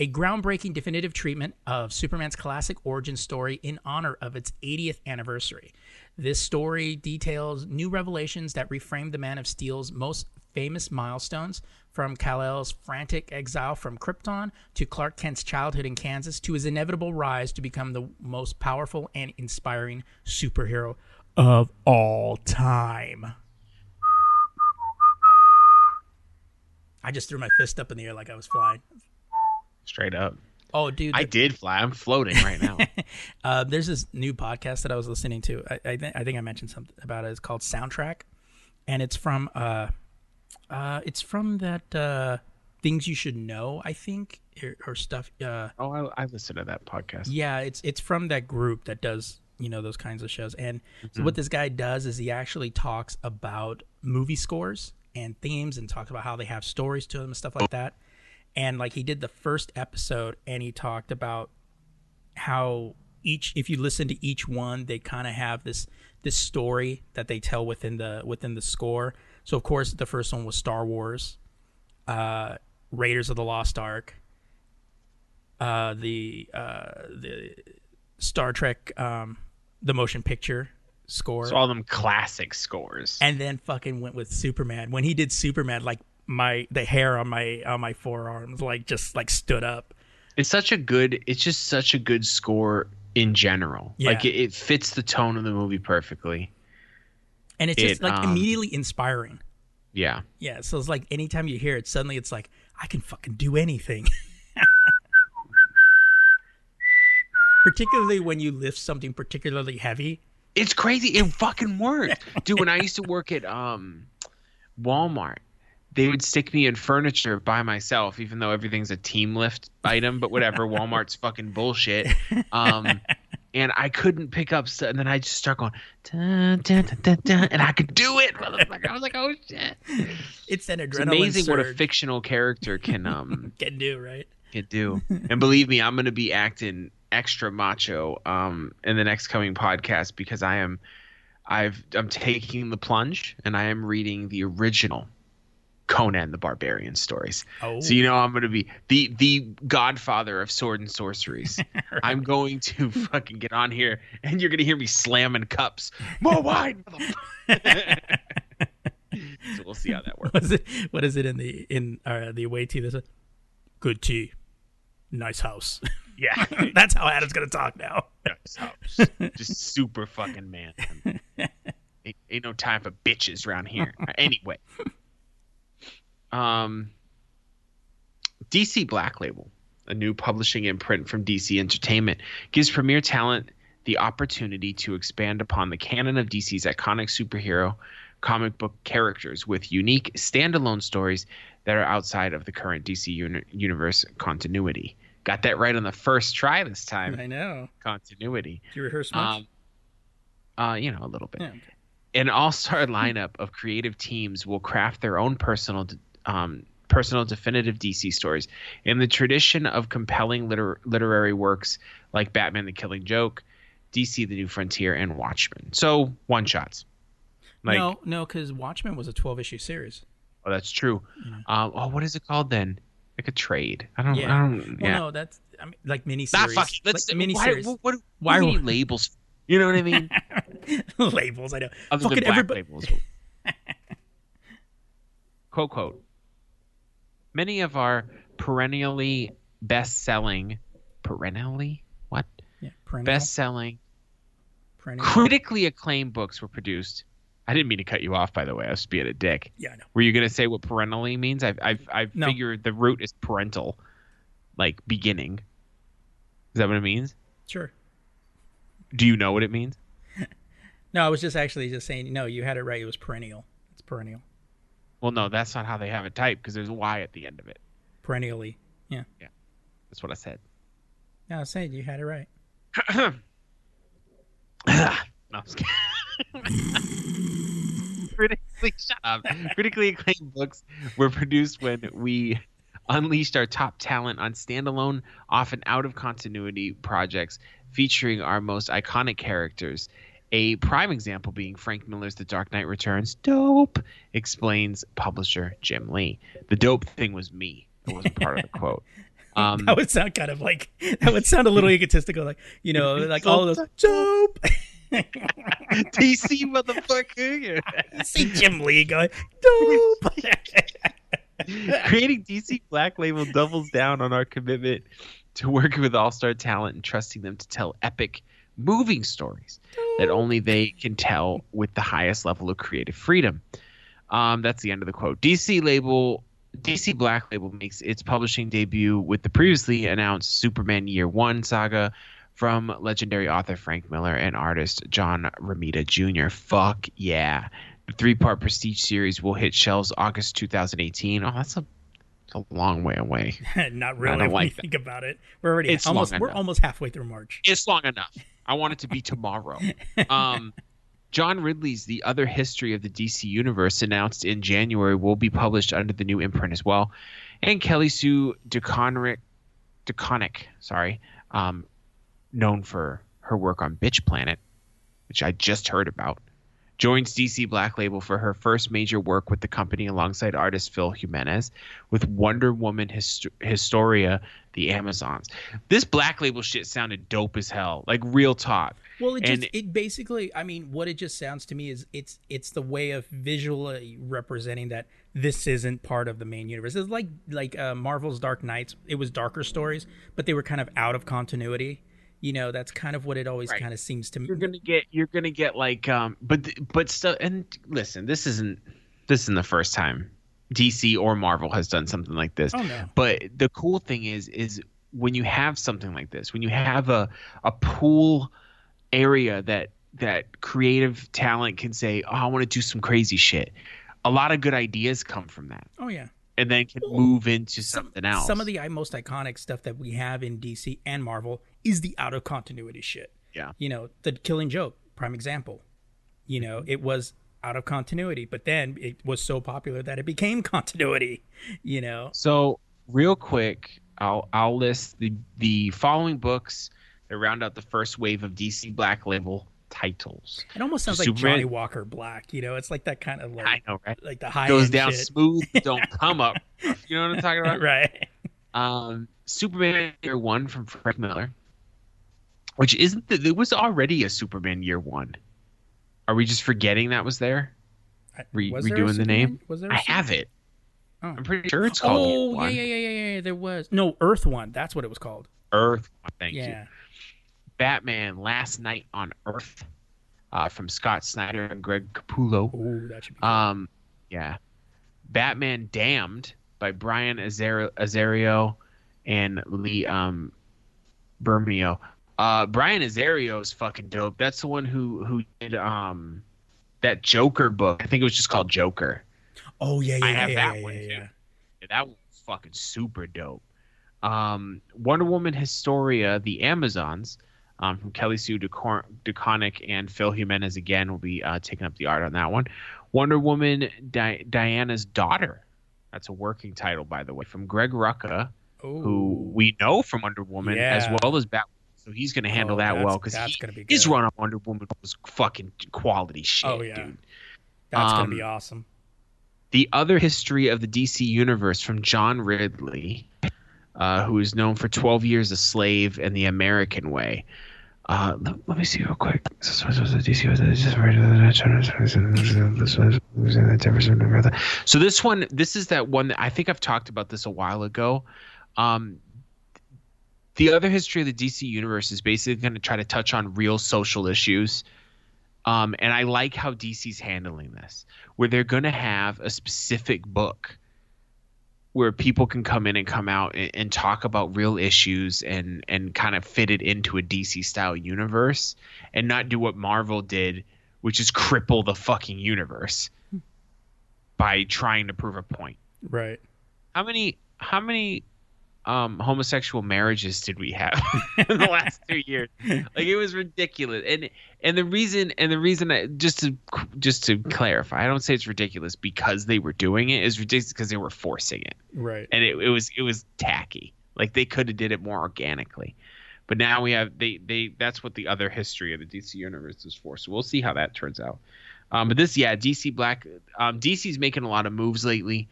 a groundbreaking definitive treatment of Superman's classic origin story in honor of its 80th anniversary. This story details new revelations that reframe the Man of Steel's most famous milestones from Kal-El's frantic exile from Krypton to Clark Kent's childhood in Kansas to his inevitable rise to become the most powerful and inspiring superhero of all time. I just threw my fist up in the air like I was flying. Straight up. Oh, dude, I did fly. I'm floating right now. uh, there's this new podcast that I was listening to. I, I, th- I think I mentioned something about it. It's called Soundtrack, and it's from uh, uh, it's from that uh, things you should know. I think or, or stuff. Uh, oh, I, I listened to that podcast. yeah, it's it's from that group that does you know those kinds of shows. And so what this guy does is he actually talks about movie scores and themes and talks about how they have stories to them and stuff like that. And like he did the first episode and he talked about how each if you listen to each one they kind of have this this story that they tell within the within the score. So of course the first one was Star Wars, uh Raiders of the Lost Ark, uh the uh the Star Trek um the motion picture score. So all them classic scores. and then fucking went with Superman. When he did Superman like my the hair on my on my forearms like just like stood up. it's such a good it's just such a good score in general Yeah. like it, it fits the tone of the movie perfectly And it's just It, like um, immediately inspiring. yeah Yeah, so it's like anytime you hear it, suddenly it's like I can fucking do anything. Particularly when you lift something particularly heavy. it's crazy it fucking worked dude when i used to work at um walmart they would stick me in furniture by myself even though everything's a team lift item but whatever walmart's fucking bullshit um and I couldn't pick up stuff, and then I just start going, dun, dun, dun, and I could do it. I was like, oh shit! It's an It's adrenaline amazing what a fictional character can um can do, right? can do. And believe me, I'm going to be acting extra macho um in the next coming podcast because I am I've I'm taking the plunge and I am reading the original Conan the Barbarian stories. Oh, So you know I'm going to be the the godfather of sword and sorceries. I'm going to fucking get on here and you're going to hear me slamming cups. More wine. So we'll see how that works. What is it? What is it in the in uh, the away tea? A good tea, nice house. Yeah. That's how Adam's gonna talk now. Nice house. Just super fucking man. ain't, ain't no time for bitches around here. Anyway. Um DC Black Label, a new publishing imprint from DC Entertainment, gives premier talent the opportunity to expand upon the canon of DC's iconic superhero comic book characters with unique standalone stories that are outside of the current DC uni- universe continuity. Got that right on the first try this time. I know. Continuity. Do you rehearse much? Um, uh, you know, a little bit. yeah, okay. An all-star lineup of creative teams will craft their own personal, um, personal definitive DC stories in the tradition of compelling liter- literary works like Batman: The Killing Joke, DC: The New Frontier, and Watchmen. So one shots. Like, no, no, because Watchmen was a 12 issue series. oh, that's true. Um, oh, what is it called then? Like a trade? I don't. Yeah. I don't. Well, yeah. no, that's I mean, like mini Not series. fucking. Let's. like mini why, series. what, what, Why would- we labels? You know what I mean? labels. I know. Other Fucking than black everybody. labels. quote quote. Many of our perennially best-selling, perennially what? Yeah, perennial. Best-selling, perennial. critically acclaimed books were produced. I didn't mean to cut you off, by the way. I was being a dick. Yeah, I know. Were you gonna say what perennially means? I've I've I No. figure the root is parental, like beginning. Is that what it means? Sure. Do you know what it means? No, I was just actually just saying. No, you had it right. It was perennial. It's perennial. Well, no, that's not how they have it typed because there's a Y at the end of it. Perennially. Yeah. Yeah. That's what I said. No, I said you had it right. no, I'm critically shut up. Critically acclaimed books were produced when we unleashed our top talent on standalone, often out of continuity projects featuring our most iconic characters. A prime example being Frank Miller's The Dark Knight Returns. Dope, explains publisher Jim Lee. The dope thing was me. It wasn't part of the quote. Um, That would sound kind of like that would sound a little egotistical, like you know, like all of those dope. DC motherfucker. See Jim Lee going dope. Creating DC Black Label doubles down on our commitment to working with all star talent and trusting them to tell epic, moving stories that only they can tell with the highest level of creative freedom. Um, that's the end of the quote. DC label. DC Black Label makes its publishing debut with the previously announced Superman Year One saga from legendary author Frank Miller and artist John Romita Jr. Fuck yeah. The three part prestige series will hit shelves August 2018. Oh, that's a, a long way away. Not really. don't when like think about it, we're already It's almost we're enough. almost halfway through March. It's long enough. I want it to be tomorrow. Um, John Ridley's The Other History of the DC Universe, announced in January, will be published under the new imprint as well. And Kelly Sue DeConnick, DeConnick sorry, um, known for her work on Bitch Planet, which I just heard about, joins DC Black Label for her first major work with the company alongside artist Phil Jimenez with Wonder Woman Hist- Historia, The Amazons. This Black Label shit sounded dope as hell, like real talk. Well, it And- just it basically, I mean, what it just sounds to me is it's it's the way of visually representing that this isn't part of the main universe. It's like like uh, Marvel's Dark Knights. It was darker stories, but they were kind of out of continuity. You know, that's kind of what it always Right. kind of seems to me. You're gonna get, you're gonna get like, um, but but still, and listen, this isn't this isn't the first time DC or Marvel has done something like this. Oh no, But the cool thing is, is when you have something like this, when you have a a pool area that that creative talent can say, "Oh, I want to do some crazy shit." A lot of good ideas come from that, oh yeah. and then can move into something else. Some of the uh, most iconic stuff that we have in DC and Marvel is the out of continuity shit. Yeah. You know, the Killing Joke, prime example. You know, mm-hmm. it was out of continuity, but then it was so popular that it became continuity. You know, So real quick, I'll I'll list the the following books that round out the first wave of DC Black Label titles. it almost sounds like Johnnie Walker Black. You know, it's like that kind of like I know, right? like the high Goes down shit. smooth, don't come up. You know what I'm talking about? right? Um, Superman Year One from Frank Miller, which isn't the, there was already a Superman Year One. Are we just forgetting that was there? re- Was there redoing the name. Was there? I have it. Oh. I'm pretty sure it's called Oh yeah, one. yeah, yeah, yeah, yeah. There was no Earth one. That's what it was called. Earth. Thank you. Batman Last Night on Earth uh, from Scott Snyder and Greg Capullo. Oh, that should be. Cool. Um, yeah. Batman Damned by Brian Azario, Azario and Lee um, Bermeo. Uh, Brian Azario is fucking dope. That's the one who who did um that Joker book. I think it was just called Joker. oh yeah, yeah, I yeah, have yeah, that yeah, one, yeah, yeah. Yeah, that was fucking super dope. Um, Wonder Woman Historia, The Amazons, um, from Kelly Sue DeConnick and Phil Jimenez again will be uh, taking up the art on that one. Wonder Woman Di- Diana's Daughter. That's a working title, by the way, from Greg Rucka, Oh, who we know from Wonder Woman as well as Batwoman. So he's going to handle Oh, that well because that's gonna be his run on Wonder Woman was fucking quality shit, Oh, yeah. dude. that's um, be awesome. The Other History of the DC Universe from John Ridley, uh, who is known for 12 Years a Slave and The American Way. Uh, let, let me see real quick. So this one, this is that one that I think I've talked about this a while ago. Um, the other history of the DC universe is basically going to try to touch on real social issues. Um, and I like how DC's handling this, where they're going to have a specific book where people can come in and come out and, and talk about real issues and and kind of fit it into a DC style universe and not do what Marvel did, which is cripple the fucking universe by trying to prove a point. Right. How many how many um, homosexual marriages did we have in the last two years? Like it was ridiculous, and and the reason and the reason I, just to just to clarify, I don't say it's ridiculous because they were doing it. It's ridiculous because they were forcing it, Right. and it, it was it was tacky. Like they could have did it more organically, but now we have they they that's what the other history of the DC universe is for. So we'll see how that turns out. Um, but this, yeah, DC Black, um, DC's making a lot of moves lately.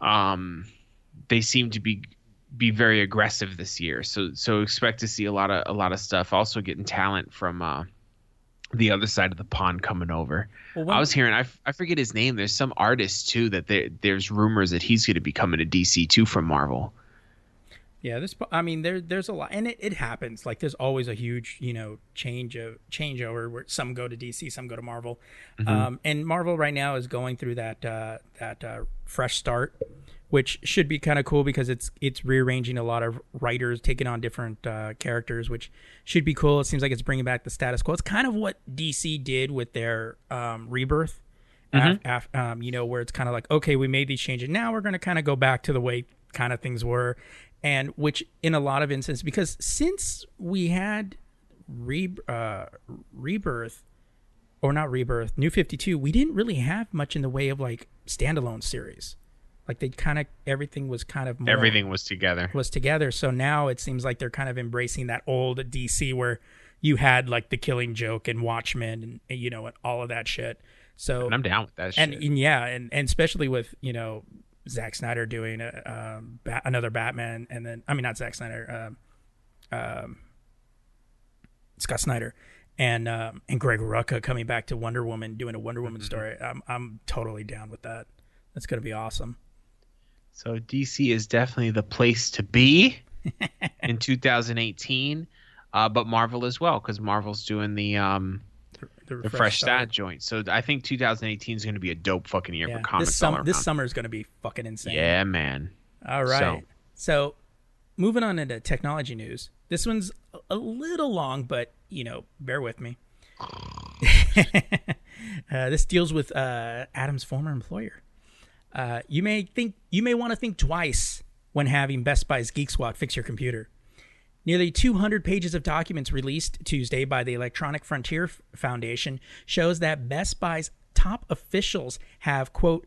Um, they seem to be be very aggressive this year. So so expect to see a lot of a lot of stuff. Also getting talent from uh, the other side of the pond coming over. Well, I was hearing I, f- I forget his name. There's some artist too that there, there's rumors that he's going to be coming to DC too from Marvel. Yeah, this. I mean, there there's a lot, and it, it happens. Like there's always a huge, you know, change of changeover where some go to DC, some go to Marvel, um, and Marvel right now is going through that uh, that uh, fresh start, which should be kind of cool because it's it's rearranging a lot of writers, taking on different uh, characters, which should be cool. It seems like it's bringing back the status quo. It's kind of what DC did with their um, rebirth. af- af- um, you know, where it's kind of like, okay, we made these changes. Now we're going to kind of go back to the way kind of things were. And which, in a lot of instances, because since we had re- uh, rebirth, or not rebirth, New 52, we didn't really have much in the way of like standalone series. Like they kind of, everything was kind of more Everything was together. was together. So now it seems like they're kind of embracing that old DC where you had like the Killing Joke and Watchmen and you know and all of that shit. So And I'm down with that and, shit. and yeah, and, and especially with you know Zack Snyder doing a, um, ba- another Batman, and then I mean not Zack Snyder, um, um, Scott Snyder, and um, and Greg Rucka coming back to Wonder Woman doing a Wonder Woman story. I'm I'm totally down with that. That's gonna be awesome. So DC is definitely the place to be in 2018, uh, but Marvel as well because Marvel's doing the um, The, the fresh stat joint. So I think 2018 is going to be a dope fucking year Yeah, for comics this, sum- this summer is gonna be fucking insane. Yeah, man. All right. So, moving on into technology news. This one's a- a little long, but you know, bear with me. uh, this deals with uh, Adam's former employer. Uh, you may think you may want to think twice when having Best Buy's Geek Squad fix your computer. Nearly 200 pages of documents released Tuesday by the Electronic Frontier Foundation shows that Best Buy's top officials have quote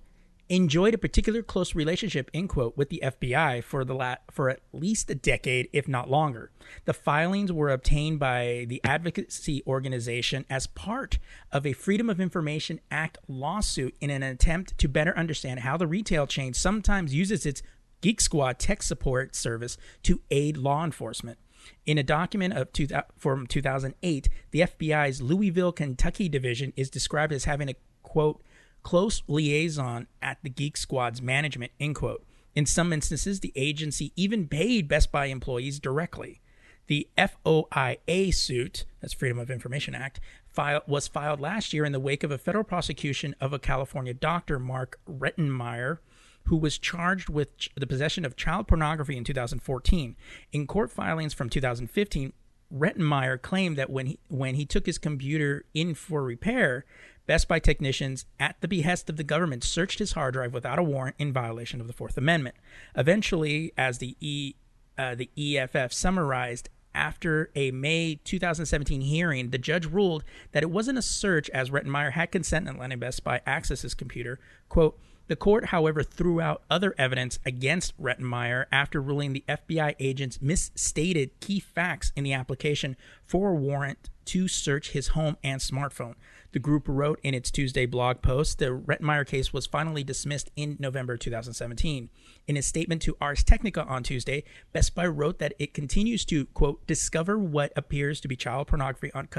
enjoyed a particular close relationship end quote with the FBI for the la- for at least a decade if not longer. The filings were obtained by the advocacy organization as part of a Freedom of Information Act lawsuit in an attempt to better understand how the retail chain sometimes uses its Geek Squad tech support service to aid law enforcement. In a document of two, from 2008, the FBI's Louisville, Kentucky division is described as having a quote close liaison at the Geek Squad's management, end quote. In some instances, the agency even paid Best Buy employees directly. The FOIA suit, that's Freedom of Information Act, file, was filed last year in the wake of a federal prosecution of a California doctor, Mark Rettenmaier, who was charged with ch- the possession of child pornography in 2014. In court filings from 2015, Rettenmaier claimed that when he when he took his computer in for repair, Best Buy technicians, at the behest of the government, searched his hard drive without a warrant in violation of the Fourth Amendment. Eventually, as the E uh, the EFF summarized, after a May 2017 hearing, the judge ruled that it wasn't a search as Rettenmaier had consent in letting Best Buy access his computer. Quote, the court, however, threw out other evidence against Rettenmaier after ruling the FBI agents misstated key facts in the application for a warrant to search his home and smartphone. The group wrote in its Tuesday blog post the Rettenmaier case was finally dismissed in November 2017. In a statement to Ars Technica on Tuesday, Best Buy wrote that it continues to, quote, discover what appears to be child pornography on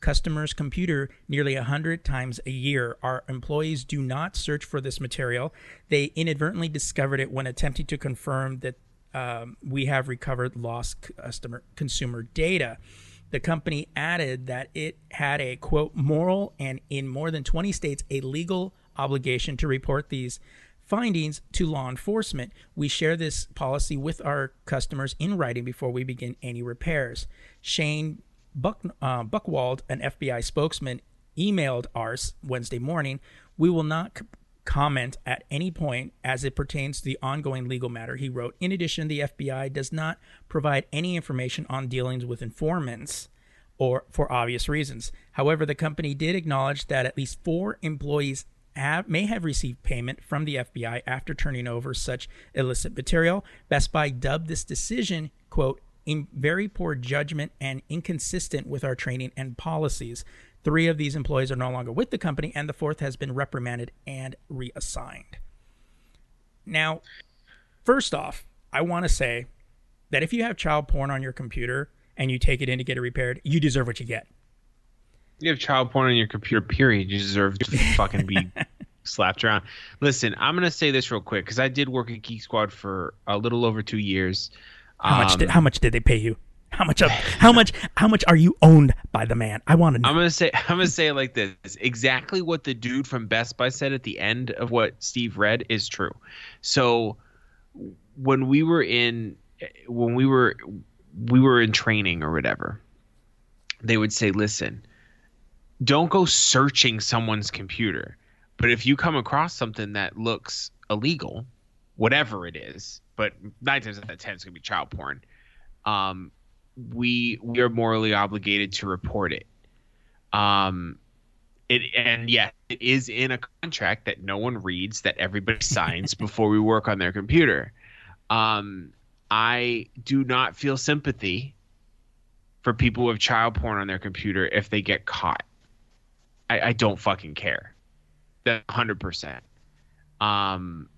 customers' computer nearly 100 times a year. Our employees do not search for this material. They inadvertently discovered it when attempting to confirm that um, we have recovered lost customer consumer data. The company added that it had a quote moral and in more than 20 states a legal obligation to report these findings to law enforcement. We share this policy with our customers in writing before we begin any repairs. Shane Buck, uh, Buchwald, an FBI spokesman, emailed Ars Wednesday morning. We will not comment at any point as it pertains to the ongoing legal matter. He wrote, In addition, the FBI does not provide any information on dealings with informants or for obvious reasons. However, the company did acknowledge that at least four employees have, may have received payment from the FBI after turning over such illicit material. Best Buy dubbed this decision, quote, in very poor judgment and inconsistent with our training and policies. Three of these employees are no longer with the company, and the fourth has been reprimanded and reassigned. Now, first off, I want to say that if you have child porn on your computer and you take it in to get it repaired, you deserve what you get. You have child porn on your computer, period. You deserve to fucking be slapped around. Listen, I'm gonna say this real quick because I did work at Geek Squad for a little over two years. How much um, did how much did they pay you? How much of, how much how much are you owned by the man? I want to know. I'm gonna say I'm gonna say it like this. Exactly what the dude from Best Buy said at the end of what Steve read is true. So when we were in when we were we were in training or whatever, they would say, listen, don't go searching someone's computer. But if you come across something that looks illegal, whatever it is, but nine times out of ten it's gonna be child porn. Um, we we are morally obligated to report it. Um, it and yes, it is in a contract that no one reads that everybody signs before we work on their computer. Um, I do not feel sympathy for people with child porn on their computer if they get caught. I, I don't fucking care. That hundred percent. Um,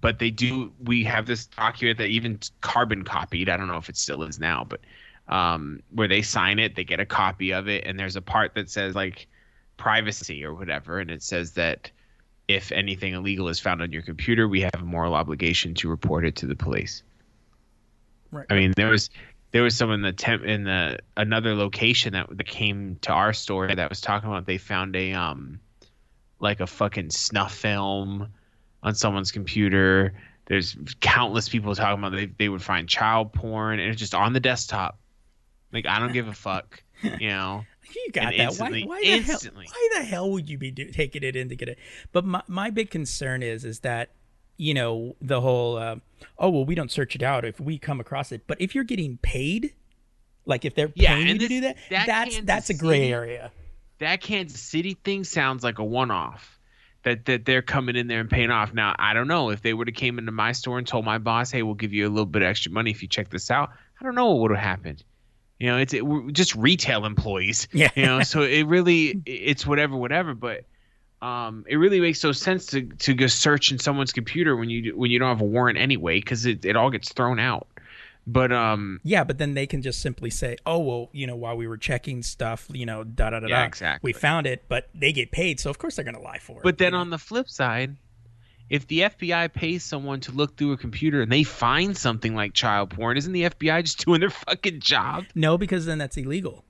but they do. We have this document that even carbon copied. I don't know if it still is now, but um, where they sign it, they get a copy of it, and there's a part that says like privacy or whatever, and it says that if anything illegal is found on your computer, we have a moral obligation to report it to the police. Right. I mean, there was there was someone in the temp in the another location that, that came to our store that was talking about they found a um like a fucking snuff film on someone's computer. There's countless people talking about they they would find child porn and it's just on the desktop. Like I don't give a fuck, you know. You got And that. Why, instantly- why the hell? Why the hell would you be do, taking it in to get it? But my my big concern is is that you know the whole uh, oh well we don't search it out if we come across it. But if you're getting paid, like if they're Yeah, paying you and to do that, that that's Kansas that's a gray City- area. that Kansas City thing sounds like a one-off. That that they're coming in there and paying off. Now I don't know if they would have came into my store and told my boss, "Hey, we'll give you a little bit of extra money if you check this out." I don't know what would have happened. You know, it's it, just retail employees. Yeah. You know, so it really it's whatever, whatever. But um, it really makes no sense to to go search in someone's computer when you when you don't have a warrant anyway, because it, it all gets thrown out. But um, Yeah, but then they can just simply say, "Oh, well, you know, while we were checking stuff, you know, da da da Yeah, da, exactly. we found it." But they get paid, so of course they're going to lie for it. but then know? on the flip side, if the FBI pays someone to look through a computer and they find something like child porn, isn't the FBI just doing their fucking job? no, because then that's illegal.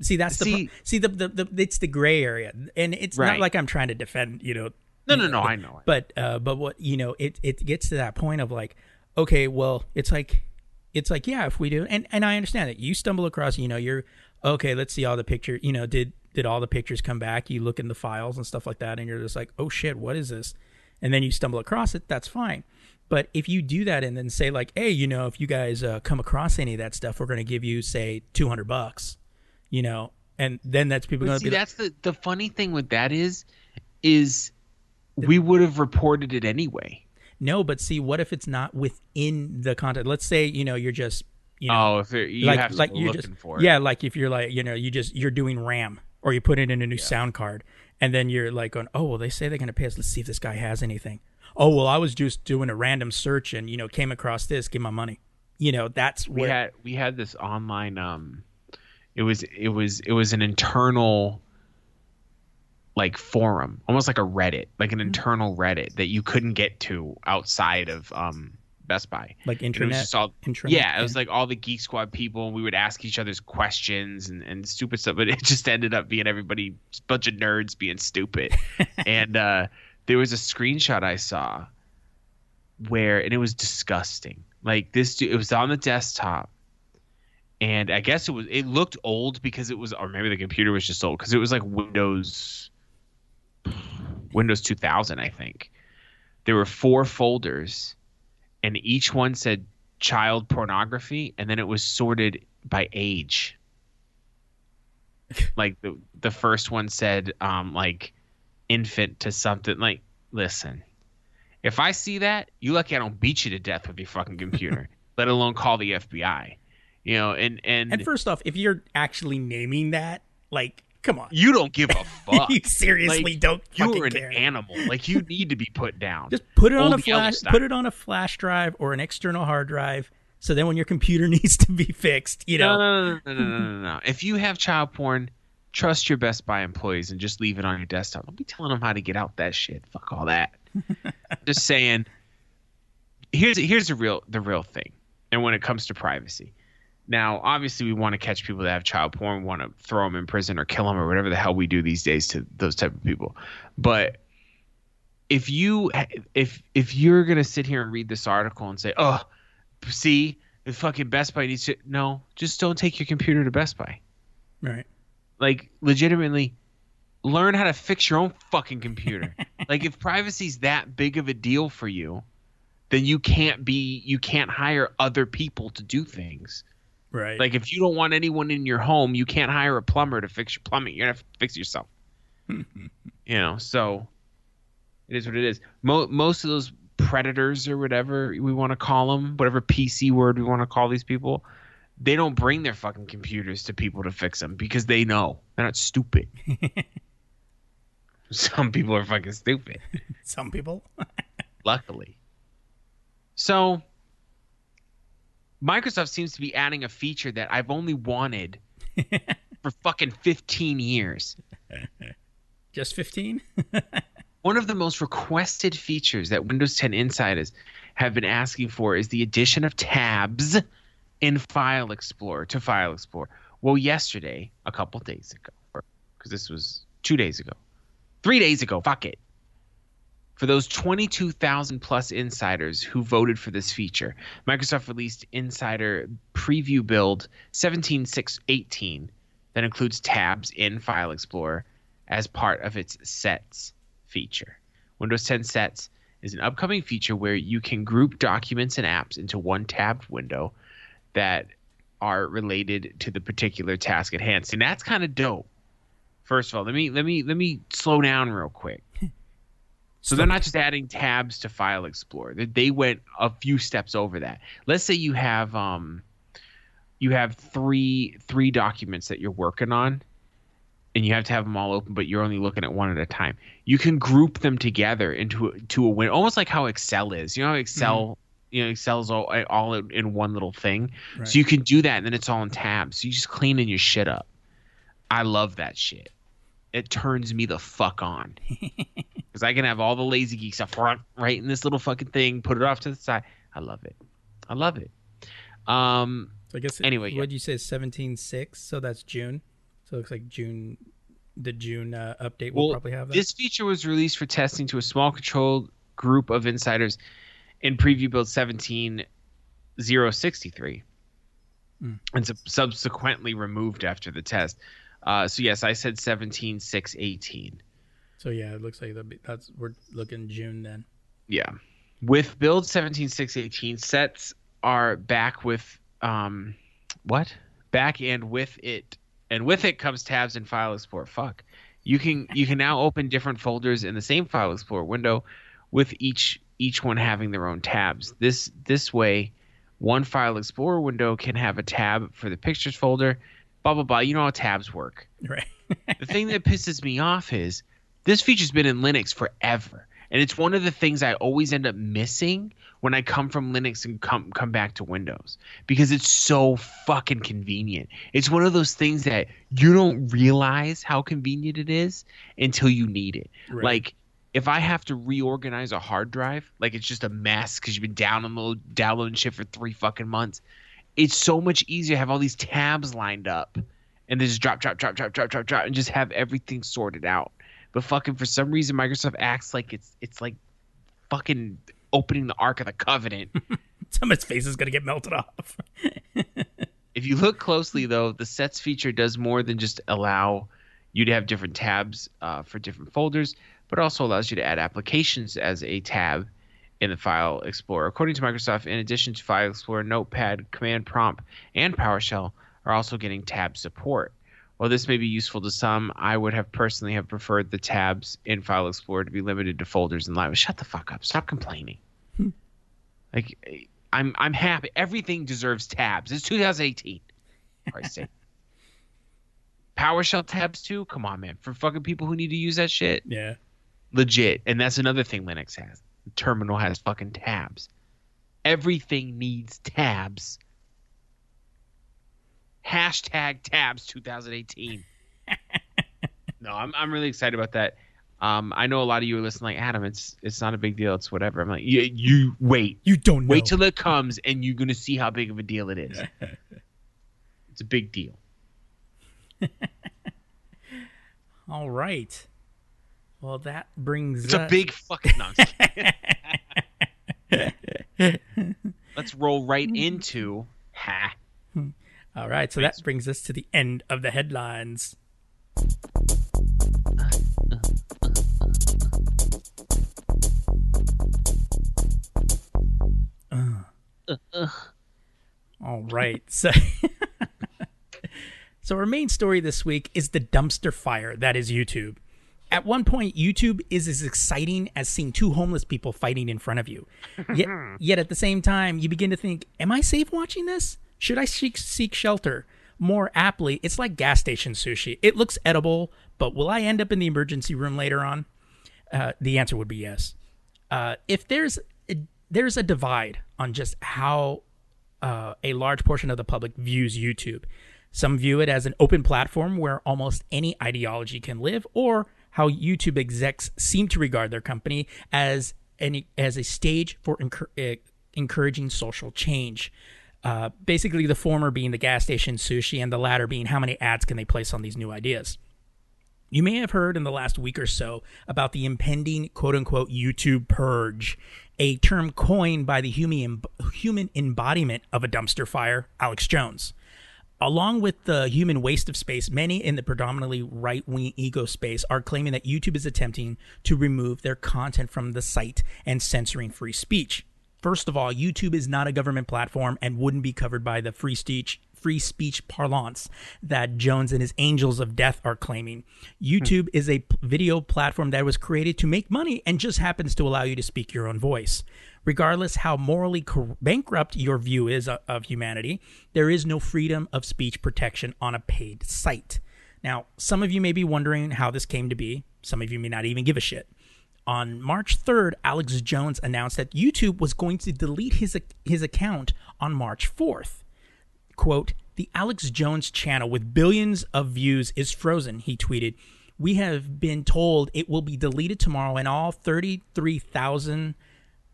See, that's the See- pro- see the, the the it's the gray area, and it's not like I'm trying to defend, you know, No, no, no. I know it. but uh but what you know it it gets to that point of like okay well it's like it's like yeah if we do and and i understand that you stumble across you know you're okay let's see all the picture you know did did all the pictures come back you look in the files and stuff like that and you're just like oh shit what is this and then you stumble across it that's fine but if you do that and then say like hey you know if you guys uh, come across any of that stuff we're going to give you say 200 bucks you know and then that's people going to see, be like, that's the the funny thing with that is, is we would have reported it anyway. no but see what if it's not within the content let's say you know you're just you know oh, if it, you like have to like you're looking just for it. yeah like if you're like you know you just you're doing ram or you put it in a new sound card and then you're like going oh well they say they're going to pay us. Let's see if this guy has anything. Oh well i was just doing a random search and you know came across this. Give my money. You know that's we had we had this online um it was it was it was an internal like forum almost like a reddit like an Mm-hmm. internal reddit that you couldn't get to outside of um best buy. Like And it was internet just all intranet, yeah it was like all the geek squad people and we would ask each other's questions and, and stupid stuff but it just ended up being everybody just a bunch of nerds being stupid. And uh there was a screenshot i saw where and it was disgusting. Like this dude- it was on the desktop and i guess it was it looked old because it was or maybe the computer was just old because it was like windows windows 2000 i think. There were four folders and each one said child pornography and then it was sorted by age. Like the the first one said um like infant to something like listen if i see that you lucky i don't beat you to death with your fucking computer let alone call the fbi you know and and, and first off if you're actually naming that like come on you don't give a fuck you seriously Like, don't you fucking are an care. animal like you need to be put down Just put it on a flash. Put it on a flash drive or an external hard drive. So then, when your computer needs to be fixed, you know, No, no, no, no, no, no, no, no. If you have child porn, trust your Best Buy employees and just leave it on your desktop. Don't be telling them how to get out that shit. Fuck all that. just saying. Here's here's the real the real thing, and when it comes to privacy. Now, obviously, we want to catch people that have child porn, we want to throw them in prison or kill them or whatever the hell we do these days to those type of people. But if you if if you're gonna sit here and read this article and say, "Oh, see, the fucking Best Buy needs to," no, just don't take your computer to Best Buy. right? Like, legitimately, learn how to fix your own fucking computer. like, if privacy's that big of a deal for you, then you can't be you can't hire other people to do things. Right. Like, if you don't want anyone in your home, you can't hire a plumber to fix your plumbing. You're gonna have to fix it yourself. you know, so it is what it is. Mo- most of those predators or whatever we want to call them, whatever PC word we want to call these people, they don't bring their fucking computers to people to fix them because they know they're not stupid. Some people are fucking stupid, Some people. luckily. So Microsoft seems to be adding a feature that I've only wanted for fucking 15 years. Just fifteen. One of the most requested features that Windows 10 insiders have been asking for is the addition of tabs in File Explorer to File Explorer. Well, yesterday, a couple days ago, because this was two days ago, three days ago, fuck it. For those 22,000 plus insiders who voted for this feature, Microsoft released Insider Preview Build 17.6.18 that includes tabs in File Explorer as part of its Sets feature. Windows 10 Sets is an upcoming feature where you can group documents and apps into one tabbed window that are related to the particular task at hand. See, that's kind of dope. First of all, let me let me let me slow down real quick. So they're not just adding tabs to File Explorer. They, went a few steps over that. Let's say you have um you have three three documents that you're working on and you have to have them all open but you're only looking at one at a time. You can group them together into a, to a win almost like how Excel is. You know how Excel you know Excel's all all in one little thing, Right. so you can do that, and then it's all in tabs. So you just cleaning your shit up. I love that shit. It turns me the fuck on because I can have all the lazy geek stuff right, right in this little fucking thing. Put it off to the side. I love it. I love it. Um, So I guess it- Anyway, yeah. what you say seventeen six. So that's June. So it looks like June. The June uh, update will Well, probably have that. This feature was released for testing to a small controlled group of insiders in preview build 17063 Hmm. and sub- subsequently removed after the test. Uh, so yes, I said 17618. so yeah, it looks like be- that's we're looking June then. Yeah. With build 17618 sets are back with um what? Back and with it and with it comes tabs in File Explorer. Fuck. You can you can now open different folders in the same File Explorer window with each each one having their own tabs. This this way one File Explorer window can have a tab for the pictures folder, blah blah blah. You know how tabs work Right. the thing that pisses me off is this feature's been in Linux forever. And it's one of the things I always end up missing when I come from Linux and come come back to Windows because it's so fucking convenient. It's one of those things that you don't realize how convenient it is until you need it. Right. Like if I have to reorganize a hard drive, like it's just a mess because you've been downloading downloading shit for three fucking months. It's so much easier to have all these tabs lined up and then just drop, drop, drop, drop, drop, drop, drop, and just have everything sorted out. But fucking for some reason, Microsoft acts like it's it's like fucking opening the Ark of the Covenant. Someone's face is gonna get melted off. if you look closely, though, the sets feature does more than just allow you to have different tabs uh, for different folders, but also allows you to add applications as a tab in the File Explorer. According to Microsoft, in addition to File Explorer, Notepad, Command Prompt, and PowerShell are also getting tab support. While this may be useful to some, I would have personally have preferred the tabs in File Explorer to be limited to folders and libraries. Shut the fuck up. Stop complaining. Hmm. like I'm I'm happy. Everything deserves tabs. It's 2018. Christ's sake. PowerShell tabs too? Come on, man. For fucking people who need to use that shit. yeah. Legit. And that's another thing Linux has. The terminal has fucking tabs. Everything needs tabs. Hashtag tabs 2018. no, I'm I'm really excited about that. Um, I know a lot of you are listening like Adam. It's it's not a big deal. It's whatever. I'm like, you, you wait, You don't know. wait till it comes, and you're gonna see how big of a deal it is. it's a big deal. All right. Well, that brings It's a big fucking. No, I'm. Let's roll right into ha. All right, so that brings us to the end of the headlines. Uh. All right, so so our main story this week is the dumpster fire that is YouTube. At one point, YouTube is as exciting as seeing two homeless people fighting in front of you. Yet, yet at the same time, you begin to think, "Am I safe watching this? Should I seek, seek shelter?" More aptly, it's like gas station sushi. It looks edible, but will I end up in the emergency room later on? Uh, the answer would be yes. Uh, if there's a, there's a divide on just how uh, a large portion of the public views YouTube. Some view it as an open platform where almost any ideology can live, or how YouTube execs seem to regard their company as any as a stage for eh, encouraging social change. Uh, basically, the former being the gas station sushi, and the latter being how many ads can they place on these new ideas. You may have heard in the last week or so about the impending quote unquote YouTube purge, a term coined by the human, human embodiment of a dumpster fire, Alex Jones. Along with the human waste of space, many in the predominantly right wing ego space are claiming that YouTube is attempting to remove their content from the site and censoring free speech. First of all, YouTube is not a government platform and wouldn't be covered by the free speech free speech parlance that Jones and his angels of death are claiming. YouTube is a p- video platform that was created to make money and just happens to allow you to speak your own voice. Regardless how morally cor- bankrupt your view is of, of humanity, there is no freedom of speech protection on a paid site. Now, some of you may be wondering how this came to be. Some of you may not even give a shit. On March 3rd, Alex Jones announced that YouTube was going to delete his his account on March 4th. Quote, "The Alex Jones channel with billions of views is frozen," he tweeted. "We have been told it will be deleted tomorrow and all 33,000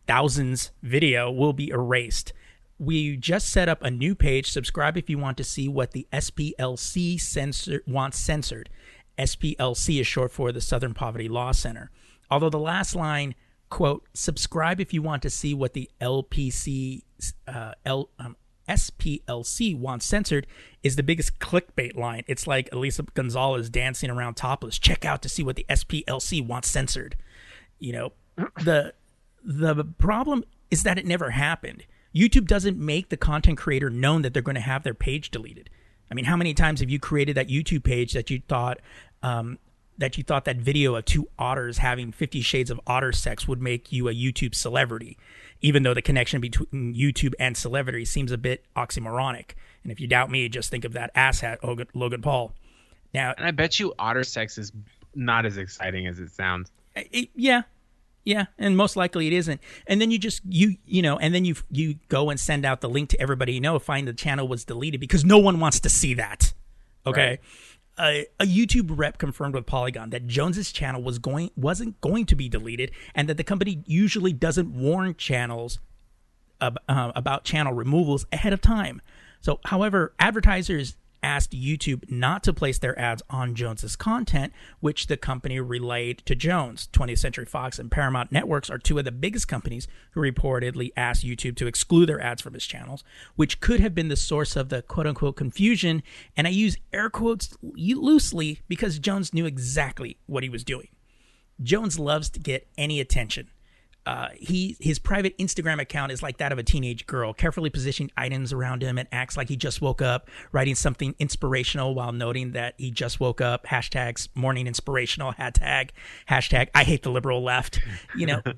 thousands video will be erased. We just set up a new page. Subscribe if you want to see what the SPLC censor wants censored. SPLC is short for the Southern Poverty Law Center. Although the last line, quote, subscribe if you want to see what the LPC, uh, L, um, SPLC wants censored is the biggest clickbait line. It's like Elisa Gonzalez dancing around topless. Check out to see what the SPLC wants censored. You know, the the problem is that it never happened. YouTube doesn't make the content creator known that they're going to have their page deleted. I mean, how many times have you created that YouTube page that you thought um, that you thought that video of two otters having 50 shades of otter sex would make you a YouTube celebrity, even though the connection between YouTube and celebrity seems a bit oxymoronic. And if you doubt me, just think of that asshat Logan Paul. Now, and I bet you otter sex is not as exciting as it sounds. It, yeah, yeah, and most likely it isn't. And then you just you you know, and then you you go and send out the link to everybody you know. Find the channel was deleted because no one wants to see that. Okay. Right. A YouTube rep confirmed with Polygon that Jones's channel was going wasn't going to be deleted, and that the company usually doesn't warn channels uh, about channel removals ahead of time. So, however, advertisers asked YouTube not to place their ads on Jones's content, which the company relayed to Jones. 20th Century Fox and Paramount Networks are two of the biggest companies who reportedly asked YouTube to exclude their ads from his channels, which could have been the source of the quote unquote confusion. And I use air quotes loosely because Jones knew exactly what he was doing. Jones loves to get any attention. Uh, he his private Instagram account is like that of a teenage girl, carefully positioning items around him and acts like he just woke up, writing something inspirational while noting that he just woke up. Hashtags morning inspirational. Hashtag hashtag I hate the liberal left. You know.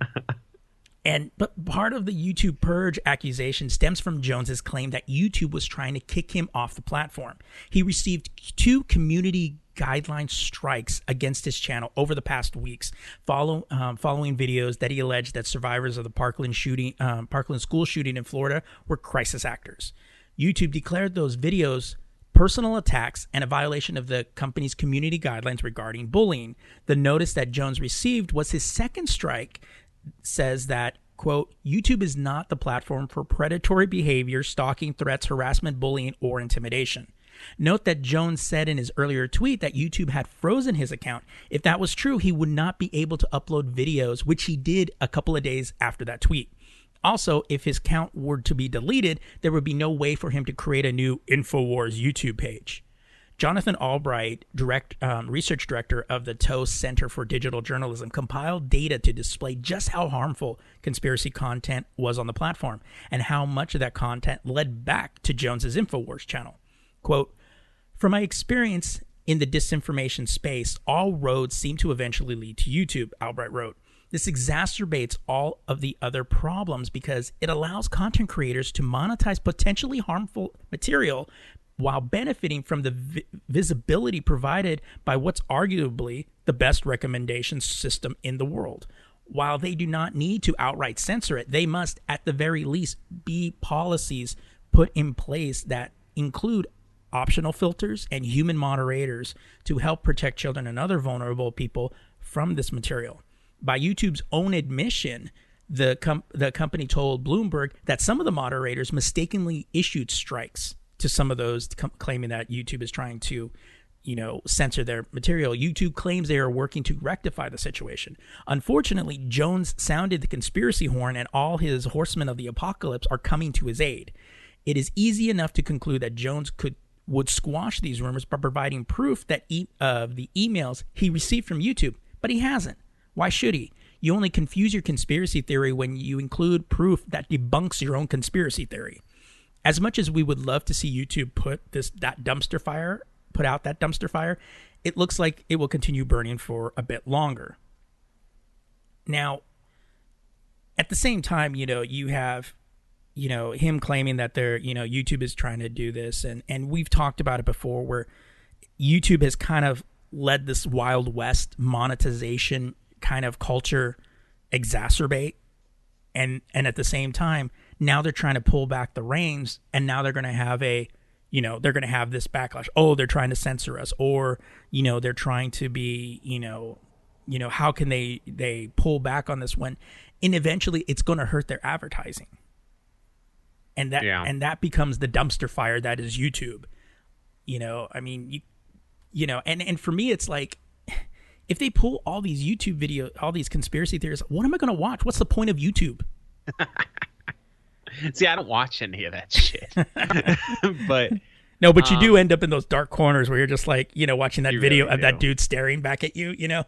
And but part of the YouTube purge accusation stems from Jones's claim that YouTube was trying to kick him off the platform. He received two community guideline strikes against his channel over the past weeks, follow, um, following videos that he alleged that survivors of the Parkland shooting, um, Parkland school shooting in Florida were crisis actors. YouTube declared those videos personal attacks and a violation of the company's community guidelines regarding bullying. The notice that Jones received was his second strike says that quote YouTube is not the platform for predatory behavior, stalking, threats, harassment, bullying, or intimidation. Note that Jones said in his earlier tweet that YouTube had frozen his account. If that was true, he would not be able to upload videos, which he did a couple of days after that tweet. Also, if his account were to be deleted, there would be no way for him to create a new InfoWars YouTube page. Jonathan Albright, direct um, research director of the TOS Center for Digital Journalism, compiled data to display just how harmful conspiracy content was on the platform and how much of that content led back to Jones's Infowars channel. Quote, From my experience in the disinformation space, all roads seem to eventually lead to YouTube, Albright wrote. This exacerbates all of the other problems because it allows content creators to monetize potentially harmful material while benefiting from the vi- visibility provided by what's arguably the best recommendation system in the world. While they do not need to outright censor it, they must, at the very least, be policies put in place that include optional filters and human moderators to help protect children and other vulnerable people from this material. By YouTube's own admission, the com- the company told Bloomberg that some of the moderators mistakenly issued strikes to some of those com- claiming that YouTube is trying to you know censor their material. Youtube claims they are working to rectify the situation. Unfortunately jones sounded the conspiracy horn and all his horsemen of the apocalypse are coming to his aid. It is easy enough to conclude that jones could would squash these rumors by providing proof that e- of the emails he received from YouTube, but he hasn't. Why should he? You only confuse your conspiracy theory when you include proof that debunks your own conspiracy theory. As much as we would love to see YouTube put this that dumpster fire, put out that dumpster fire, it looks like it will continue burning for a bit longer. Now, at the same time, you know, you have you know him claiming that they're you know YouTube is trying to do this. And and we've talked about it before where YouTube has kind of led this wild west monetization kind of culture exacerbate. And and at the same time now they're trying to pull back the reins and now they're going to have a you know they're going to have this backlash. Oh they're trying to censor us. Or you know they're trying to be you know you know how can they they pull back on this when and eventually it's going to hurt their advertising and that Yeah. and that becomes the dumpster fire that is youtube. You know i mean you you know and and for me it's like if they pull all these youtube video all these conspiracy theories what am i going to watch? What's the point of youtube? See, I don't watch any of that shit. but no but you do um, end up in those dark corners where you're just like you know watching that video really of that dude staring back at you you know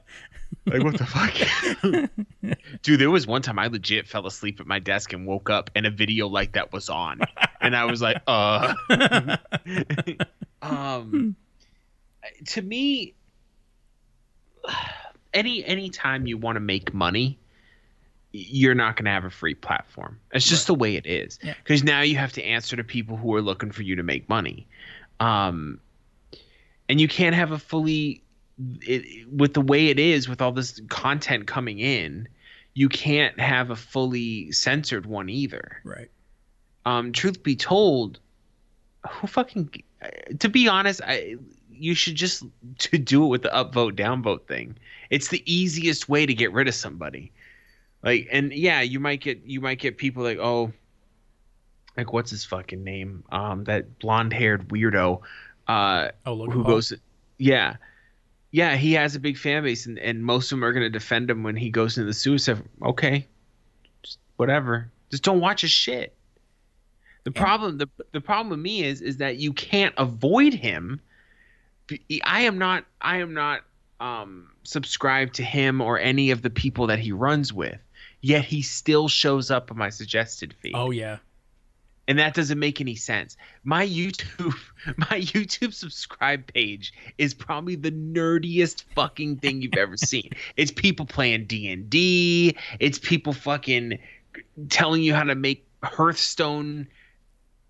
like, what the fuck? Dude, there was one time I legit fell asleep at my desk and woke up and a video like that was on. And I was like, uh. um, to me, any any time you want to make money, you're not going to have a free platform. It's just the way it is. Yeah. Because now you have to answer to people who are looking for you to make money. Um, and you can't have a fully it, with the way it is with all this content coming in you can't have a fully censored one either. Right. Um truth be told who fucking to be honest i you should just to do it with the upvote downvote thing. It's the easiest way to get rid of somebody. Like and yeah you might get you might get people like oh like what's his fucking name? Um that blonde haired weirdo uh oh who Paul. goes yeah yeah he has a big fan base and, and most of them are going to defend him when he goes into the suicide. Okay. Just whatever. Just don't watch his shit. The problem the, the problem with me is is that you can't avoid him. I am not i am not um subscribed to him or any of the people that he runs with yet he still shows up on my suggested feed. Oh yeah and that doesn't make any sense. My YouTube, my YouTube subscribe page is probably the nerdiest fucking thing you've ever seen. It's people playing D and D. It's people fucking telling you how to make Hearthstone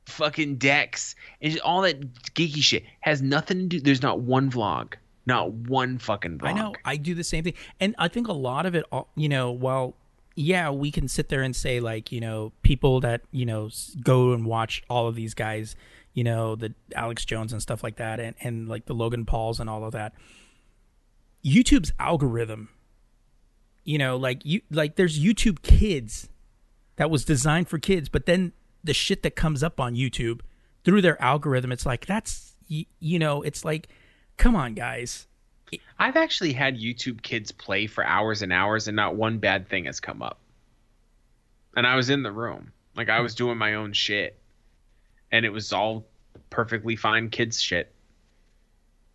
fucking decks and all that geeky shit has nothing to do. There's not one vlog, not one fucking vlog. I know. I do the same thing, and I think a lot of it, all- you know, well, yeah, we can sit there and say like, you know, people that you know go and watch all of these guys, you know, the Alex Jones and stuff like that, and and like the Logan Pauls and all of that. YouTube's algorithm, you know, like you like there's YouTube Kids that was designed for kids, but then the shit that comes up on YouTube through their algorithm, it's like that's y- you know, it's like, come on, guys. I've actually had YouTube kids play for hours and hours, and not one bad thing has come up. And I was in the room, like I was doing my own shit, and it was all perfectly fine kids shit.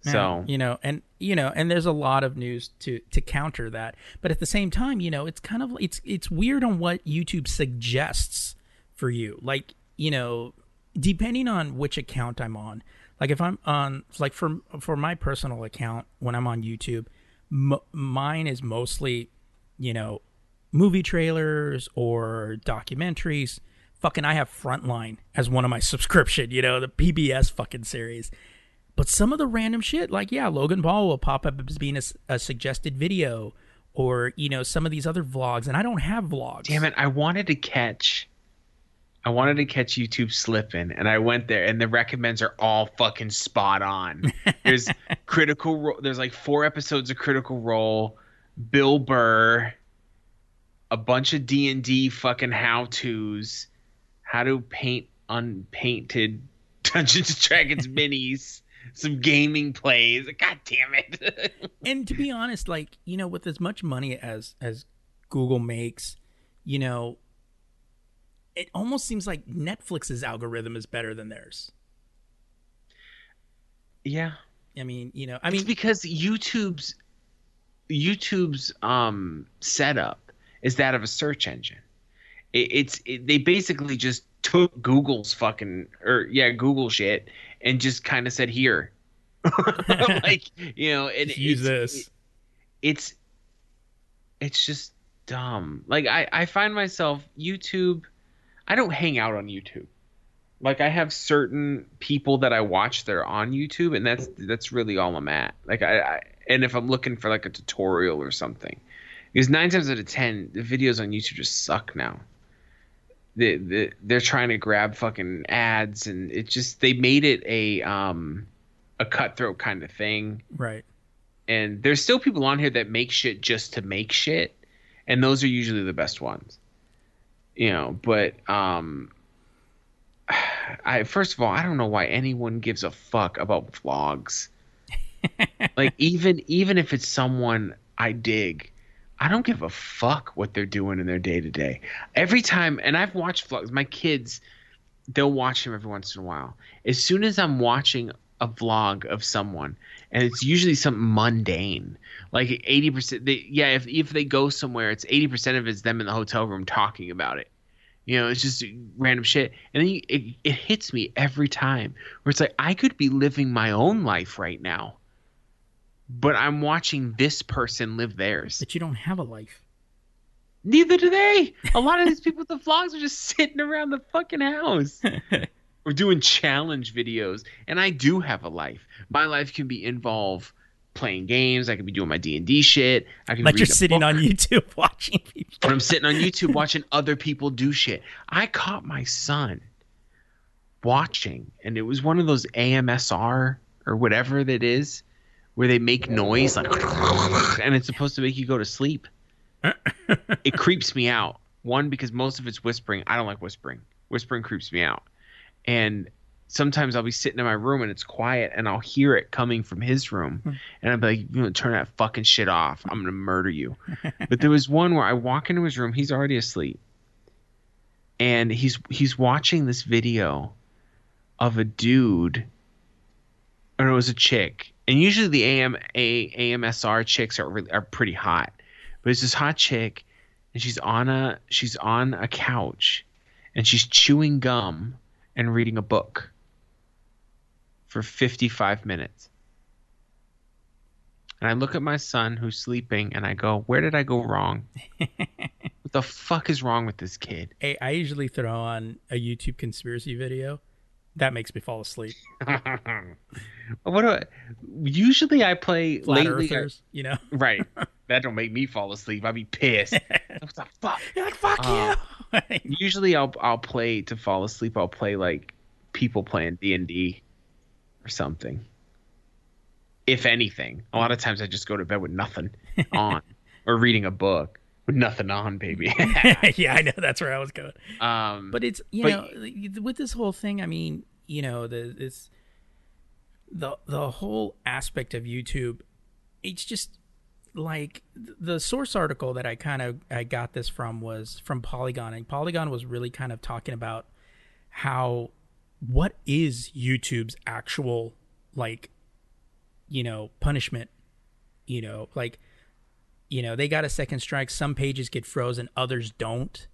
Yeah, So you know, and you know, and there's a lot of news to to counter that. But at the same time, you know, it's kind of it's it's weird on what YouTube suggests for you. Like, you know, depending on which account I'm on. Like if I'm on like for for my personal account when I'm on YouTube, m- mine is mostly, you know, movie trailers or documentaries. Fucking I have Frontline as one of my subscription, you know, the PBS fucking series. But some of the random shit, like yeah, Logan Paul will pop up as being a suggested video, or you know some of these other vlogs, and I don't have vlogs. damn it, I wanted to catch. I wanted to catch YouTube slipping, and I went there, and the recommends are all fucking spot on. There's critical. Ro- there's like four episodes of Critical Role, Bill Burr, a bunch of D and D fucking how tos, how to paint unpainted Dungeons and Dragons minis, some gaming plays. God damn it! And to be honest, like you know, with as much money as as Google makes, you know, it almost seems like Netflix's algorithm is better than theirs. yeah, I mean, you know, I it's mean, because YouTube's YouTube's um setup is that of a search engine. It, it's it, they basically just took Google's fucking or yeah Google shit and just kind of said here, like you know, and use it's- this. it's it's just dumb. Like I I find myself YouTube. I don't hang out on YouTube. Like I have certain people that I watch that are on YouTube, and that's that's really all I'm at. Like I, I and if I'm looking for like a tutorial or something, Because nine times out of ten, the videos on YouTube just suck now. They, they they're trying to grab fucking ads, and it just they made it a um a cutthroat kind of thing. Right. And there's still people on here that make shit just to make shit, and those are usually the best ones. You know, but um I first of all, I don't know why anyone gives a fuck about vlogs. like even even if it's someone I dig, I don't give a fuck what they're doing in their day to day. Every time, and I've watched vlogs. My kids, they'll watch them every once in a while. As soon as I'm watching a vlog of someone, and it's usually something mundane, like eighty percent. Yeah, if if they go somewhere, it's eighty percent of it's them in the hotel room talking about it. You know, it's just random shit, and then you, it it hits me every time where it's like I could be living my own life right now but I'm watching this person live theirs. But you don't have a life. Neither do they. A lot of these people with the vlogs are just sitting around the fucking house. or doing challenge videos. And I do have a life. My life can be involve playing games. I could be doing my D and D shit. I can. Like you're sitting book. on YouTube watching people. But I'm sitting on YouTube watching other people do shit. I caught my son watching, and it was one of those AMSR or whatever that is where they make noise like and it's supposed to make you go to sleep. it creeps me out. One because most of it's whispering. I don't like whispering. Whispering creeps me out. And sometimes I'll be sitting in my room and it's quiet and I'll hear it coming from his room hmm. and I'll be like, you know, turn that fucking shit off. I'm gonna murder you. but there was one where I walk into his room, he's already asleep. And he's he's watching this video of a dude or it was a chick and usually the AM a, AMSR chicks are really, are pretty hot, but it's this hot chick, and she's on a she's on a couch, and she's chewing gum and reading a book for 55 minutes. And I look at my son who's sleeping and I go, Where did I go wrong? what the fuck is wrong with this kid? Hey, I usually throw on a YouTube conspiracy video that makes me fall asleep. what do I, usually I play Flat lately, Earthers, I, you know. right. That don't make me fall asleep. I'd be pissed. what the fuck? You're like fuck uh, you. usually I'll I'll play to fall asleep. I'll play like people playing D and D or something. If anything, a lot of times I just go to bed with nothing on or reading a book with nothing on, baby. yeah, I know that's where I was going. Um, but it's you but, know with this whole thing. I mean, you know, the this the the whole aspect of YouTube. It's just like the source article that I kind of I got this from was from Polygon, and Polygon was really kind of talking about how what is YouTube's actual like you know punishment? You know like you know they got a second strike some pages get frozen others don't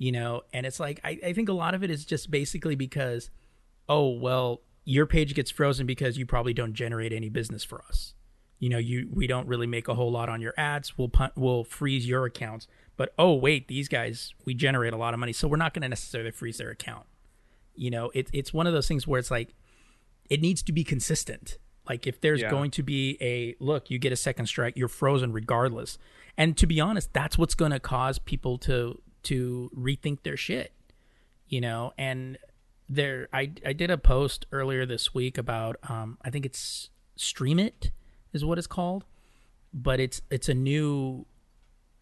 you know? And it's like I, I think a lot of it is just basically because oh well your page gets frozen because you probably don't generate any business for us you know you we don't really make a whole lot on your ads we'll punt, we'll freeze your accounts but oh wait these guys we generate a lot of money so we're not going to necessarily freeze their account you know it, it's one of those things where it's like it needs to be consistent like if there's yeah. going to be a look, you get a second strike, you're frozen regardless. And to be honest, that's what's going to cause people to to rethink their shit. You know, and there I I did a post earlier this week about um I think it's Streamit is what it's called, but it's it's a new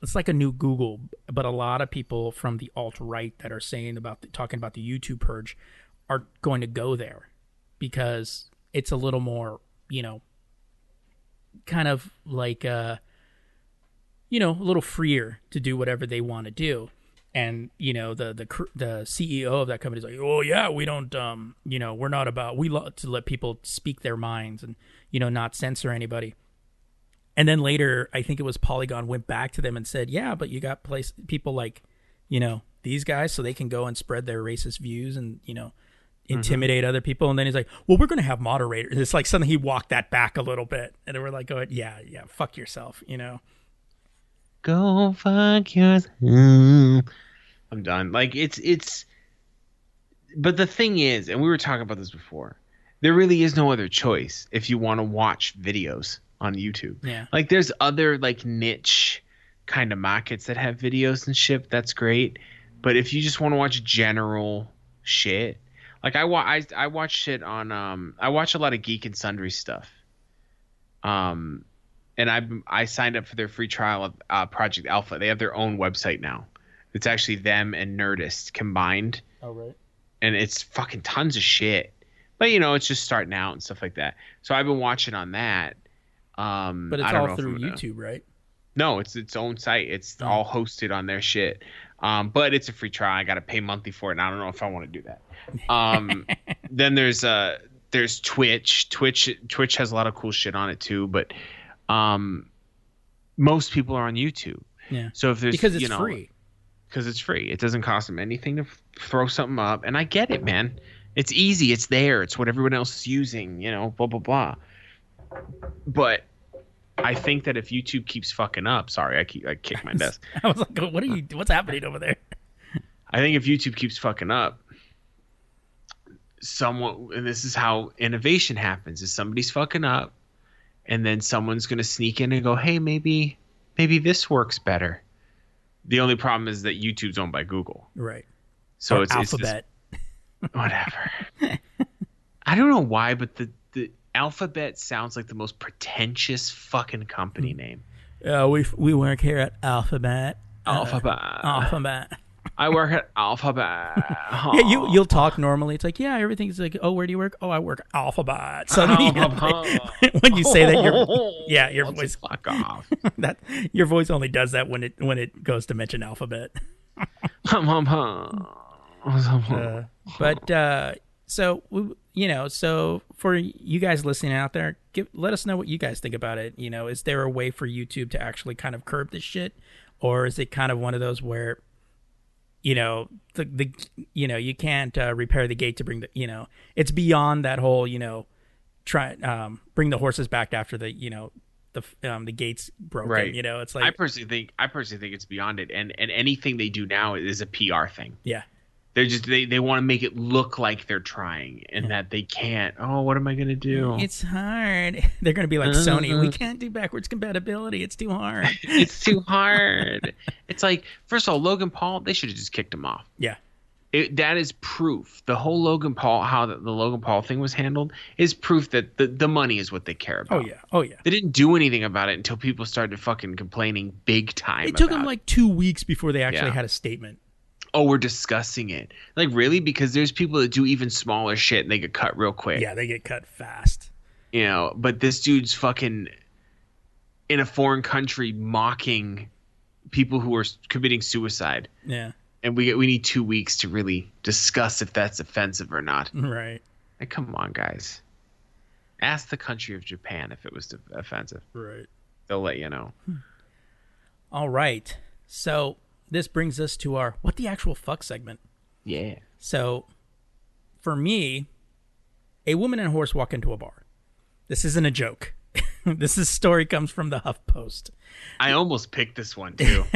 it's like a new Google, but a lot of people from the alt right that are saying about the, talking about the YouTube purge are going to go there because it's a little more you know, kind of like uh you know, a little freer to do whatever they want to do. And you know the the the CEO of that company is like, oh yeah, we don't, um, you know, we're not about we love to let people speak their minds and you know not censor anybody. And then later, I think it was Polygon went back to them and said, yeah, but you got place people like, you know, these guys, so they can go and spread their racist views and you know Mm-hmm. intimidate mm-hmm. other people. And then he's like, well, we're going to have moderators. It's like suddenly he walked that back a little bit. And we're like, going, yeah, yeah, fuck yourself, you know? Go fuck yourself. I'm done. Like, it's, it's, but the thing is, and we were talking about this before, there really is no other choice if you want to watch videos on YouTube. Yeah. Like, there's other, like, niche kind of markets that have videos and shit, that's great. But if you just want to watch general shit, like I wa- I, I watch shit on um I watch a lot of Geek and Sundry stuff. Um, and I I signed up for their free trial of uh, Project Alpha. They have their own website now. It's actually them and Nerdist combined, Oh right. and it's fucking tons of shit. But you know, it's just starting out and stuff like that. So I've been watching on that. Um, But it's I don't all through I'm gonna- YouTube, right? no, it's its own site. It's Oh. all hosted on their shit. Um, but it's a free trial. I got to pay monthly for it, and I don't know if I want to do that. Um, then there's uh there's Twitch. Twitch Twitch has a lot of cool shit on it too, but um, most people are on YouTube. Yeah. So if there's Because it's you know, free. because it's free. It doesn't cost them anything to f- throw something up, and I get it, man. It's easy. It's there. It's what everyone else is using. You know, blah blah blah. But I think that if YouTube keeps fucking up, sorry, I keep I kick my desk. I was like, what are you? What's happening over there? I think if YouTube keeps fucking up, someone and this is how innovation happens: is somebody's fucking up, and then someone's gonna sneak in and go, "Hey, maybe maybe this works better." The only problem is that YouTube's owned by Google, Right. so Or it's Alphabet. Whatever. I don't know why, but the the Alphabet sounds like the most pretentious fucking company name. Uh, we we work here at Alphabet. Uh, Alphabet. Alphabet. I work at Alphabet. Yeah, you you'll talk normally. It's like, yeah, everything's like, oh, where do you work? Oh, I work Alphabet. at Alphabet. So when you say that, your yeah, your What's voice fuck off. that your voice only does that when it when it goes to mention Alphabet. Hum, hum, hum. Uh, but uh, so we- you know, so for you guys listening out there, give let us know what you guys think about it. You know, is there a way for YouTube to actually kind of curb this shit, or is it kind of one of those where, you know, the the you know you can't uh, repair the gate to bring the you know it's beyond that whole you know try um bring the horses back after the you know the um the gates broken. Right. You know, it's like I like personally think I personally think it's beyond it, and and anything they do now is a PR thing. yeah. They're just they, they want to make it look like they're trying, and that they can't. Oh, what am I gonna do? It's hard. They're going to be like Sony. We uh-huh. can't do backwards compatibility. It's too hard. it's too hard. it's like first of all, Logan Paul. They should have just kicked him off. Yeah. It, that is proof. The whole Logan Paul, how the, the Logan Paul thing was handled, is proof that the, the money is what they care oh, about. Oh yeah. Oh yeah. They didn't do anything about it until people started fucking complaining big time. It took them like two weeks before they actually Yeah. had a statement. Oh, we're discussing it. Like really? Because there's people that do even smaller shit and they get cut real quick. Yeah, they get cut fast. You know, but this dude's fucking in a foreign country mocking people who are committing suicide. Yeah. And we get we need two weeks to really discuss if that's offensive or not. Right. Like, come on, guys. Ask the country of Japan if it was offensive. Right. They'll let you know. Hmm. All right. So this brings us to our what the actual fuck segment. Yeah. So for me, a woman and a horse walk into a bar. This isn't a joke. this is story comes from the Huff Post. I almost picked this one too.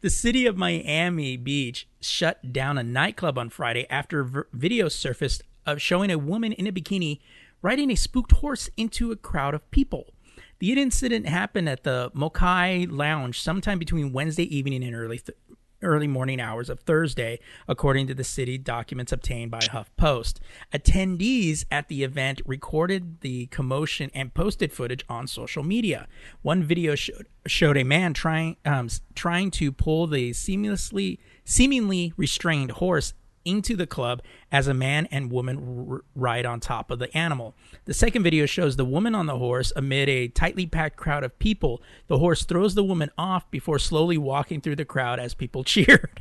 The city of Miami Beach shut down a nightclub on Friday after v- video surfaced of showing a woman in a bikini riding a spooked horse into a crowd of people. The incident happened at the Mokai Lounge sometime between Wednesday evening and early th- early morning hours of Thursday, according to the city documents obtained by HuffPost. Attendees at the event recorded the commotion and posted footage on social media. One video showed, showed a man trying um, trying to pull the seamlessly seemingly restrained horse into the club as a man and woman r- ride on top of the animal. The second video shows the woman on the horse amid a tightly packed crowd of people. The horse throws the woman off before slowly walking through the crowd as people cheered.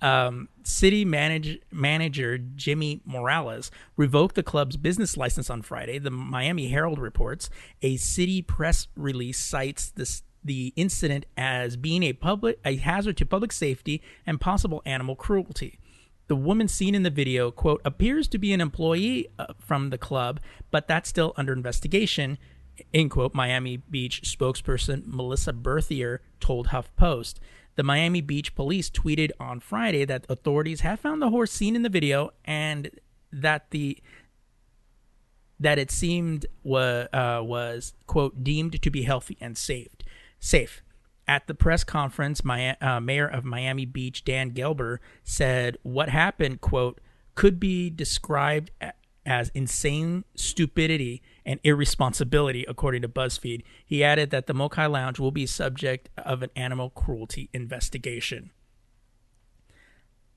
Um, city manage- manager Jimmy Morales revoked the club's business license on Friday. The Miami Herald reports a city press release cites this the incident as being a public a hazard to public safety and possible animal cruelty. The woman seen in the video, quote, appears to be an employee uh, from the club, but that's still under investigation, end quote, Miami Beach spokesperson Melissa Berthier told HuffPost. The Miami Beach police tweeted on Friday that authorities have found the horse seen in the video and that the that it seemed was uh, was quote deemed to be healthy and safe. Safe. At the press conference, my uh, mayor of Miami Beach, Dan Gelber, said what happened, quote, could be described as insane stupidity and irresponsibility, according to BuzzFeed. He added that the Mokai Lounge will be subject of an animal cruelty investigation.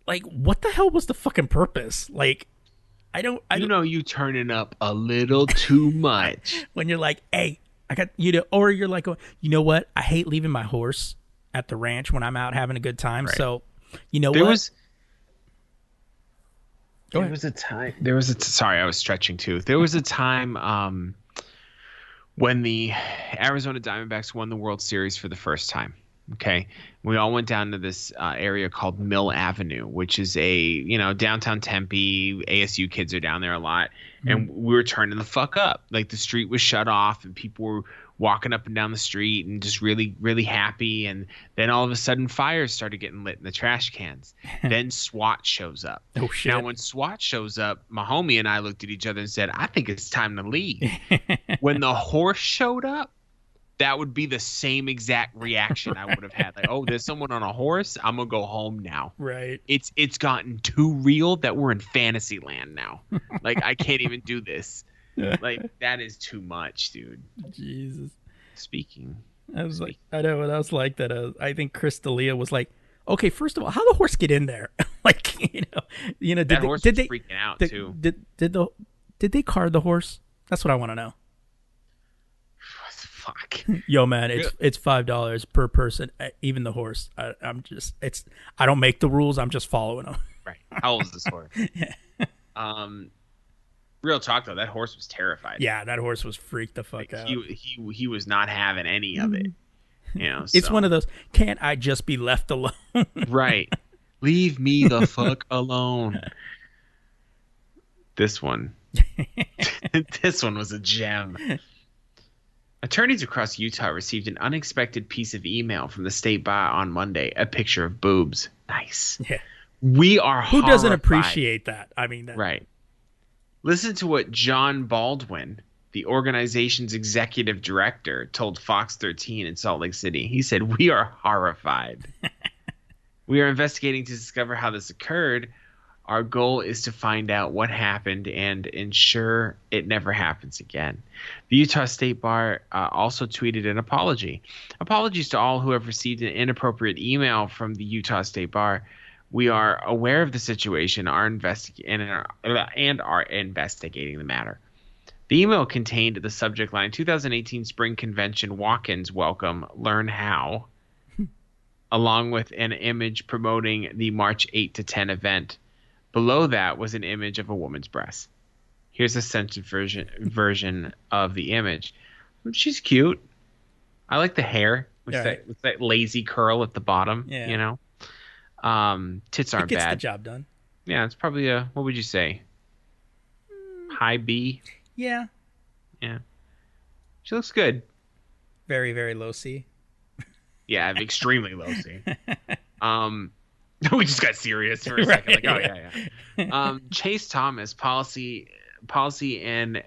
Like, what the hell was the fucking purpose? Like, I don't. I you don't, know, you turning up a little too much. when you're like, hey, I got you know, or you're like, you know what? I hate leaving my horse at the ranch when I'm out having a good time. Right. So, you know there what? Was, Go there ahead. was a time. There was a t- sorry, I was stretching too. There was a time um, when the Arizona Diamondbacks won the World Series for the first time. Okay, we all went down to this uh, area called Mill Avenue, which is a you know downtown Tempe. ASU kids are down there a lot, mm-hmm. and we were turning the fuck up. Like the street was shut off, and people were walking up and down the street and just really really happy. And then all of a sudden fires started getting lit in the trash cans. Then swat shows up. Oh shit. Now when swat shows up my homie and i looked at each other and said i think it's time to leave. When the horse showed up that would be the same exact reaction I would have had. Like, oh, there's someone on a horse. I'm gonna go home now. Right. It's it's gotten too real that we're in fantasy land now. like I can't even do this. like that is too much, dude. Jesus. Speaking. I was like, I know what I was like that. Uh, I think Chris D'Elia was like, okay, first of all, how the horse get in there? like, you know, you know, did that they, horse did they freaking out did, too? Did did the did they card the horse? That's what I want to know. Fuck. Yo, man, it's it's five dollars per person, uh, even the horse. I, am just it's I don't make the rules. I'm just following them. Right. How old is this horse? yeah. Um, real talk though, that horse was terrified. Yeah, that horse was freaked the fuck like, out. He he he was not having any of it. You know, it's so. one of those. Can't I just be left alone? right. Leave me the fuck alone. This one. this one was a gem. Attorneys across Utah received an unexpected piece of email from the state bar on Monday, a picture of boobs. Nice. Yeah. We are Who horrified. doesn't appreciate that? I mean, that... right. Listen to what John Baldwin, the organization's executive director, told Fox 13 in Salt Lake City. He said, "We are horrified. we are investigating to discover how this occurred. Our goal is to find out what happened and ensure it never happens again. The Utah State Bar uh, also tweeted an apology. Apologies to all who have received an inappropriate email from the Utah State Bar. We are aware of the situation are investi- and, are, and are investigating the matter. The email contained the subject line 2018 Spring Convention walk ins welcome, learn how, along with an image promoting the March 8 to 10 event. Below that was an image of a woman's breast. Here's a censored version version of the image. She's cute. I like the hair with, yeah. that, with that lazy curl at the bottom. Yeah. You know, um, tits aren't it gets bad. the job done. Yeah, it's probably a what would you say? High B. Yeah. Yeah. She looks good. Very very low C. Yeah, extremely low C. Um, we just got serious for a right, second. Like, oh yeah, yeah. Um, Chase Thomas, policy, policy and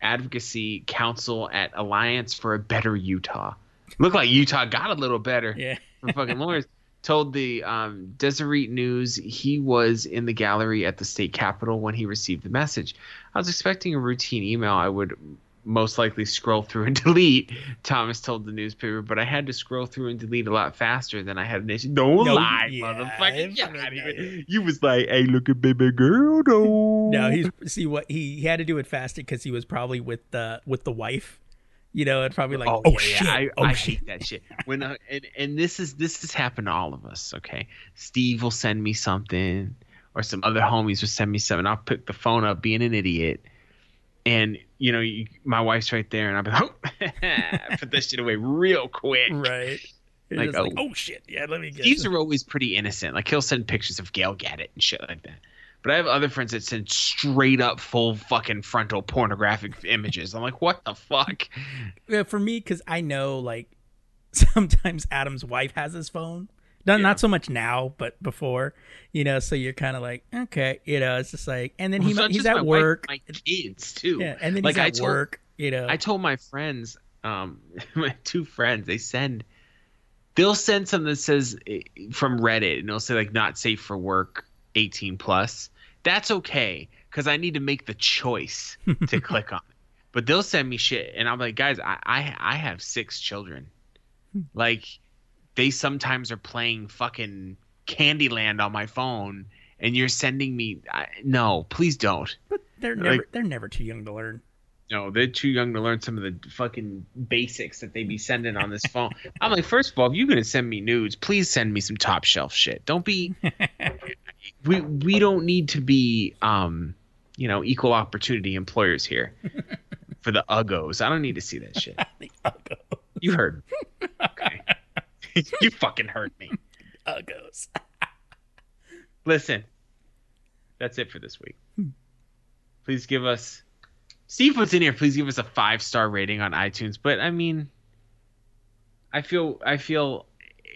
advocacy counsel at Alliance for a Better Utah. Looked like Utah got a little better. Yeah. for fucking lawyers. Told the um, Deseret News he was in the gallery at the state capitol when he received the message. I was expecting a routine email. I would most likely scroll through and delete. Thomas told the newspaper, but I had to scroll through and delete a lot faster than I had initially. Don't no, lie, yeah, motherfucker! You was like, "Hey, look at baby girl, though." no, he's see what he, he had to do it faster because he was probably with the with the wife. You know, it's probably like, oh, oh yeah, shit, I, oh I shit. hate that shit. When uh, and and this is this has happened to all of us. Okay, Steve will send me something, or some other homies will send me something. I'll pick the phone up, being an idiot and you know, you, my wife's right there, and I'm like, oh, put this shit away real quick. Right. like, oh, like, oh shit, yeah, let me get. These are always pretty innocent. Like he'll send pictures of Gal Gadot and shit like that. But I have other friends that send straight up full fucking frontal pornographic images. I'm like, what the fuck? Yeah, for me, because I know like sometimes Adam's wife has his phone. Not, yeah. not so much now, but before, you know. So you're kind of like, okay, you know, it's just like, and then he well, he's at work. Wife, my kids too. Yeah, and then like, he's at I told, work. You know, I told my friends, um, my two friends, they send they'll send something that says eh, from Reddit and it'll say like not safe for work 18 plus. That's okay because I need to make the choice to click on it. But they'll send me shit and I'm like, guys, I I, I have six children. Like they sometimes are playing fucking Candyland on my phone and you're sending me I, no, please don't. But they're Like- never they're never too young to learn. No, they're too young to learn some of the fucking basics that they be sending on this phone. I'm like, first of all, if you're gonna send me nudes, please send me some top shelf shit. Don't be. we we don't need to be um, you know, equal opportunity employers here for the uggos. I don't need to see that shit. The Uggos. You heard. Okay. you fucking heard me. Oh, Uggos. Listen, that's it for this week. Hmm. Please give us, Steve puts in here. Please give us a five star rating on iTunes. But I mean, I feel I feel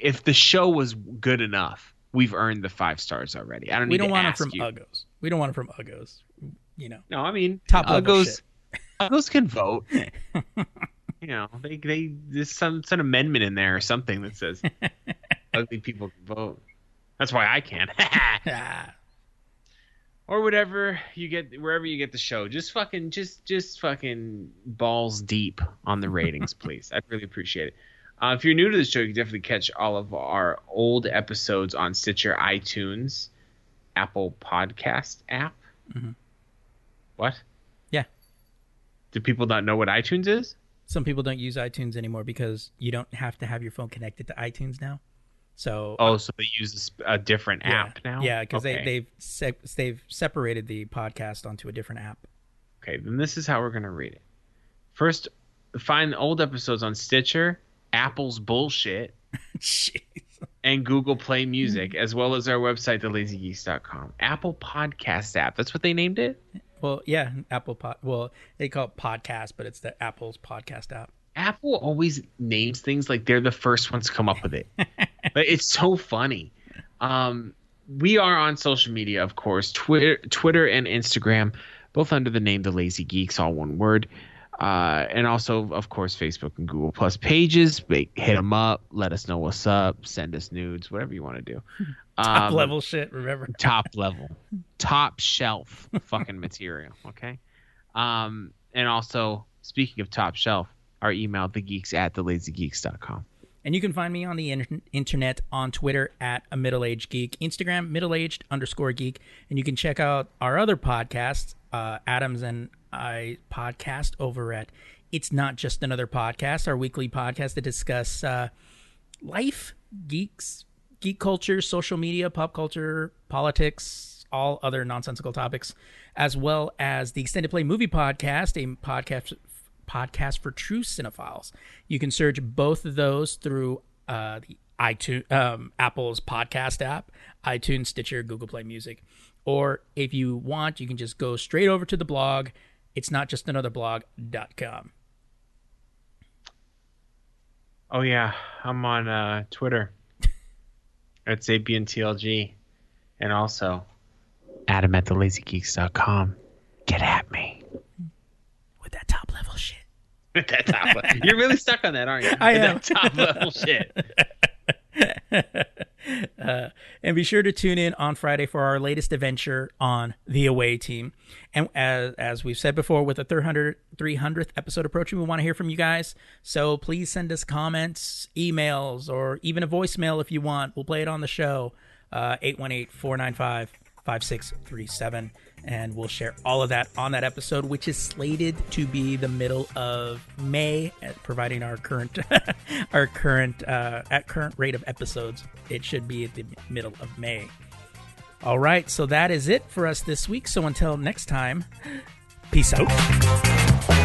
if the show was good enough, we've earned the five stars already. I don't We don't to want ask from you. Uggos. We don't want them from Uggos. You know, No, I mean Top Uggos. Uggos can vote. you know, they they there's some some amendment in there or something that says ugly people can vote. That's why I can. Ah, or whatever you get wherever you get the show just fucking just just fucking balls deep on the ratings please i'd really appreciate it uh, if you're new to the show you can definitely catch all of our old episodes on stitcher itunes apple podcast app Mhm. what Yeah. do people not know what itunes is some people don't use iTunes anymore because you don't have to have your phone connected to iTunes now. So uh, oh so they use a different yeah, app now Yeah, because okay. they they've se- they've separated the podcast onto a different app. Okay, then this is how we're gonna read it. First, find the old episodes on Stitcher, Apple's bullshit, and Google Play Music, as well as our website, thelazygeeks.com. Apple Podcast app. That's what they named it. Well, yeah, Apple Pod. Well, they call it podcast, but it's the Apple's podcast app. Apple always names things like they're the first ones to come up with it. but it's so funny. Um, we are on social media, of course, Twitter, Twitter and Instagram, both under the name The Lazy Geeks, all one word. Uh, and also, of course, Facebook and Google Plus pages. Hit them up. Let us know what's up. Send us nudes. Whatever you want to do. Top Um, level shit. Remember? top level, top shelf fucking material. Okay. Um, and also, speaking of top shelf, our email, thegeeks at thelazygeeks.com. And you can find me on the inter- internet on Twitter at a middle aged geek, Instagram middle aged underscore geek, and you can check out our other podcasts, uh, Adams and I podcast over at It's Not Just Another Podcast, our weekly podcast to discuss uh, life, geeks, geek culture, social media, pop culture, politics, all other nonsensical topics, as well as the Extended Play Movie Podcast, a podcast podcast for true cinephiles. You can search both of those through uh, the iTunes, um, Apple's podcast app, iTunes, Stitcher, Google Play Music, or if you want, you can just go straight over to the blog. It's not just another blog.com. Oh, yeah. I'm on uh, Twitter. It's ABNTLG. And also, Adam at thelazygeeks.com. Get at me. with that top level shit. With that top level. You're really stuck on that, aren't you? I With am. That top level shit. uh, and be sure to tune in on Friday for our latest adventure on the away team. And as, as we've said before, with the 300, 300th episode approaching, we want to hear from you guys. So please send us comments, emails, or even a voicemail if you want. We'll play it on the show. Uh, 818 495 5637. And we'll share all of that on that episode, which is slated to be the middle of May, providing our current our current uh, at current rate of episodes. It should be at the middle of May. All right, so that is it for us this week. So until next time, peace out.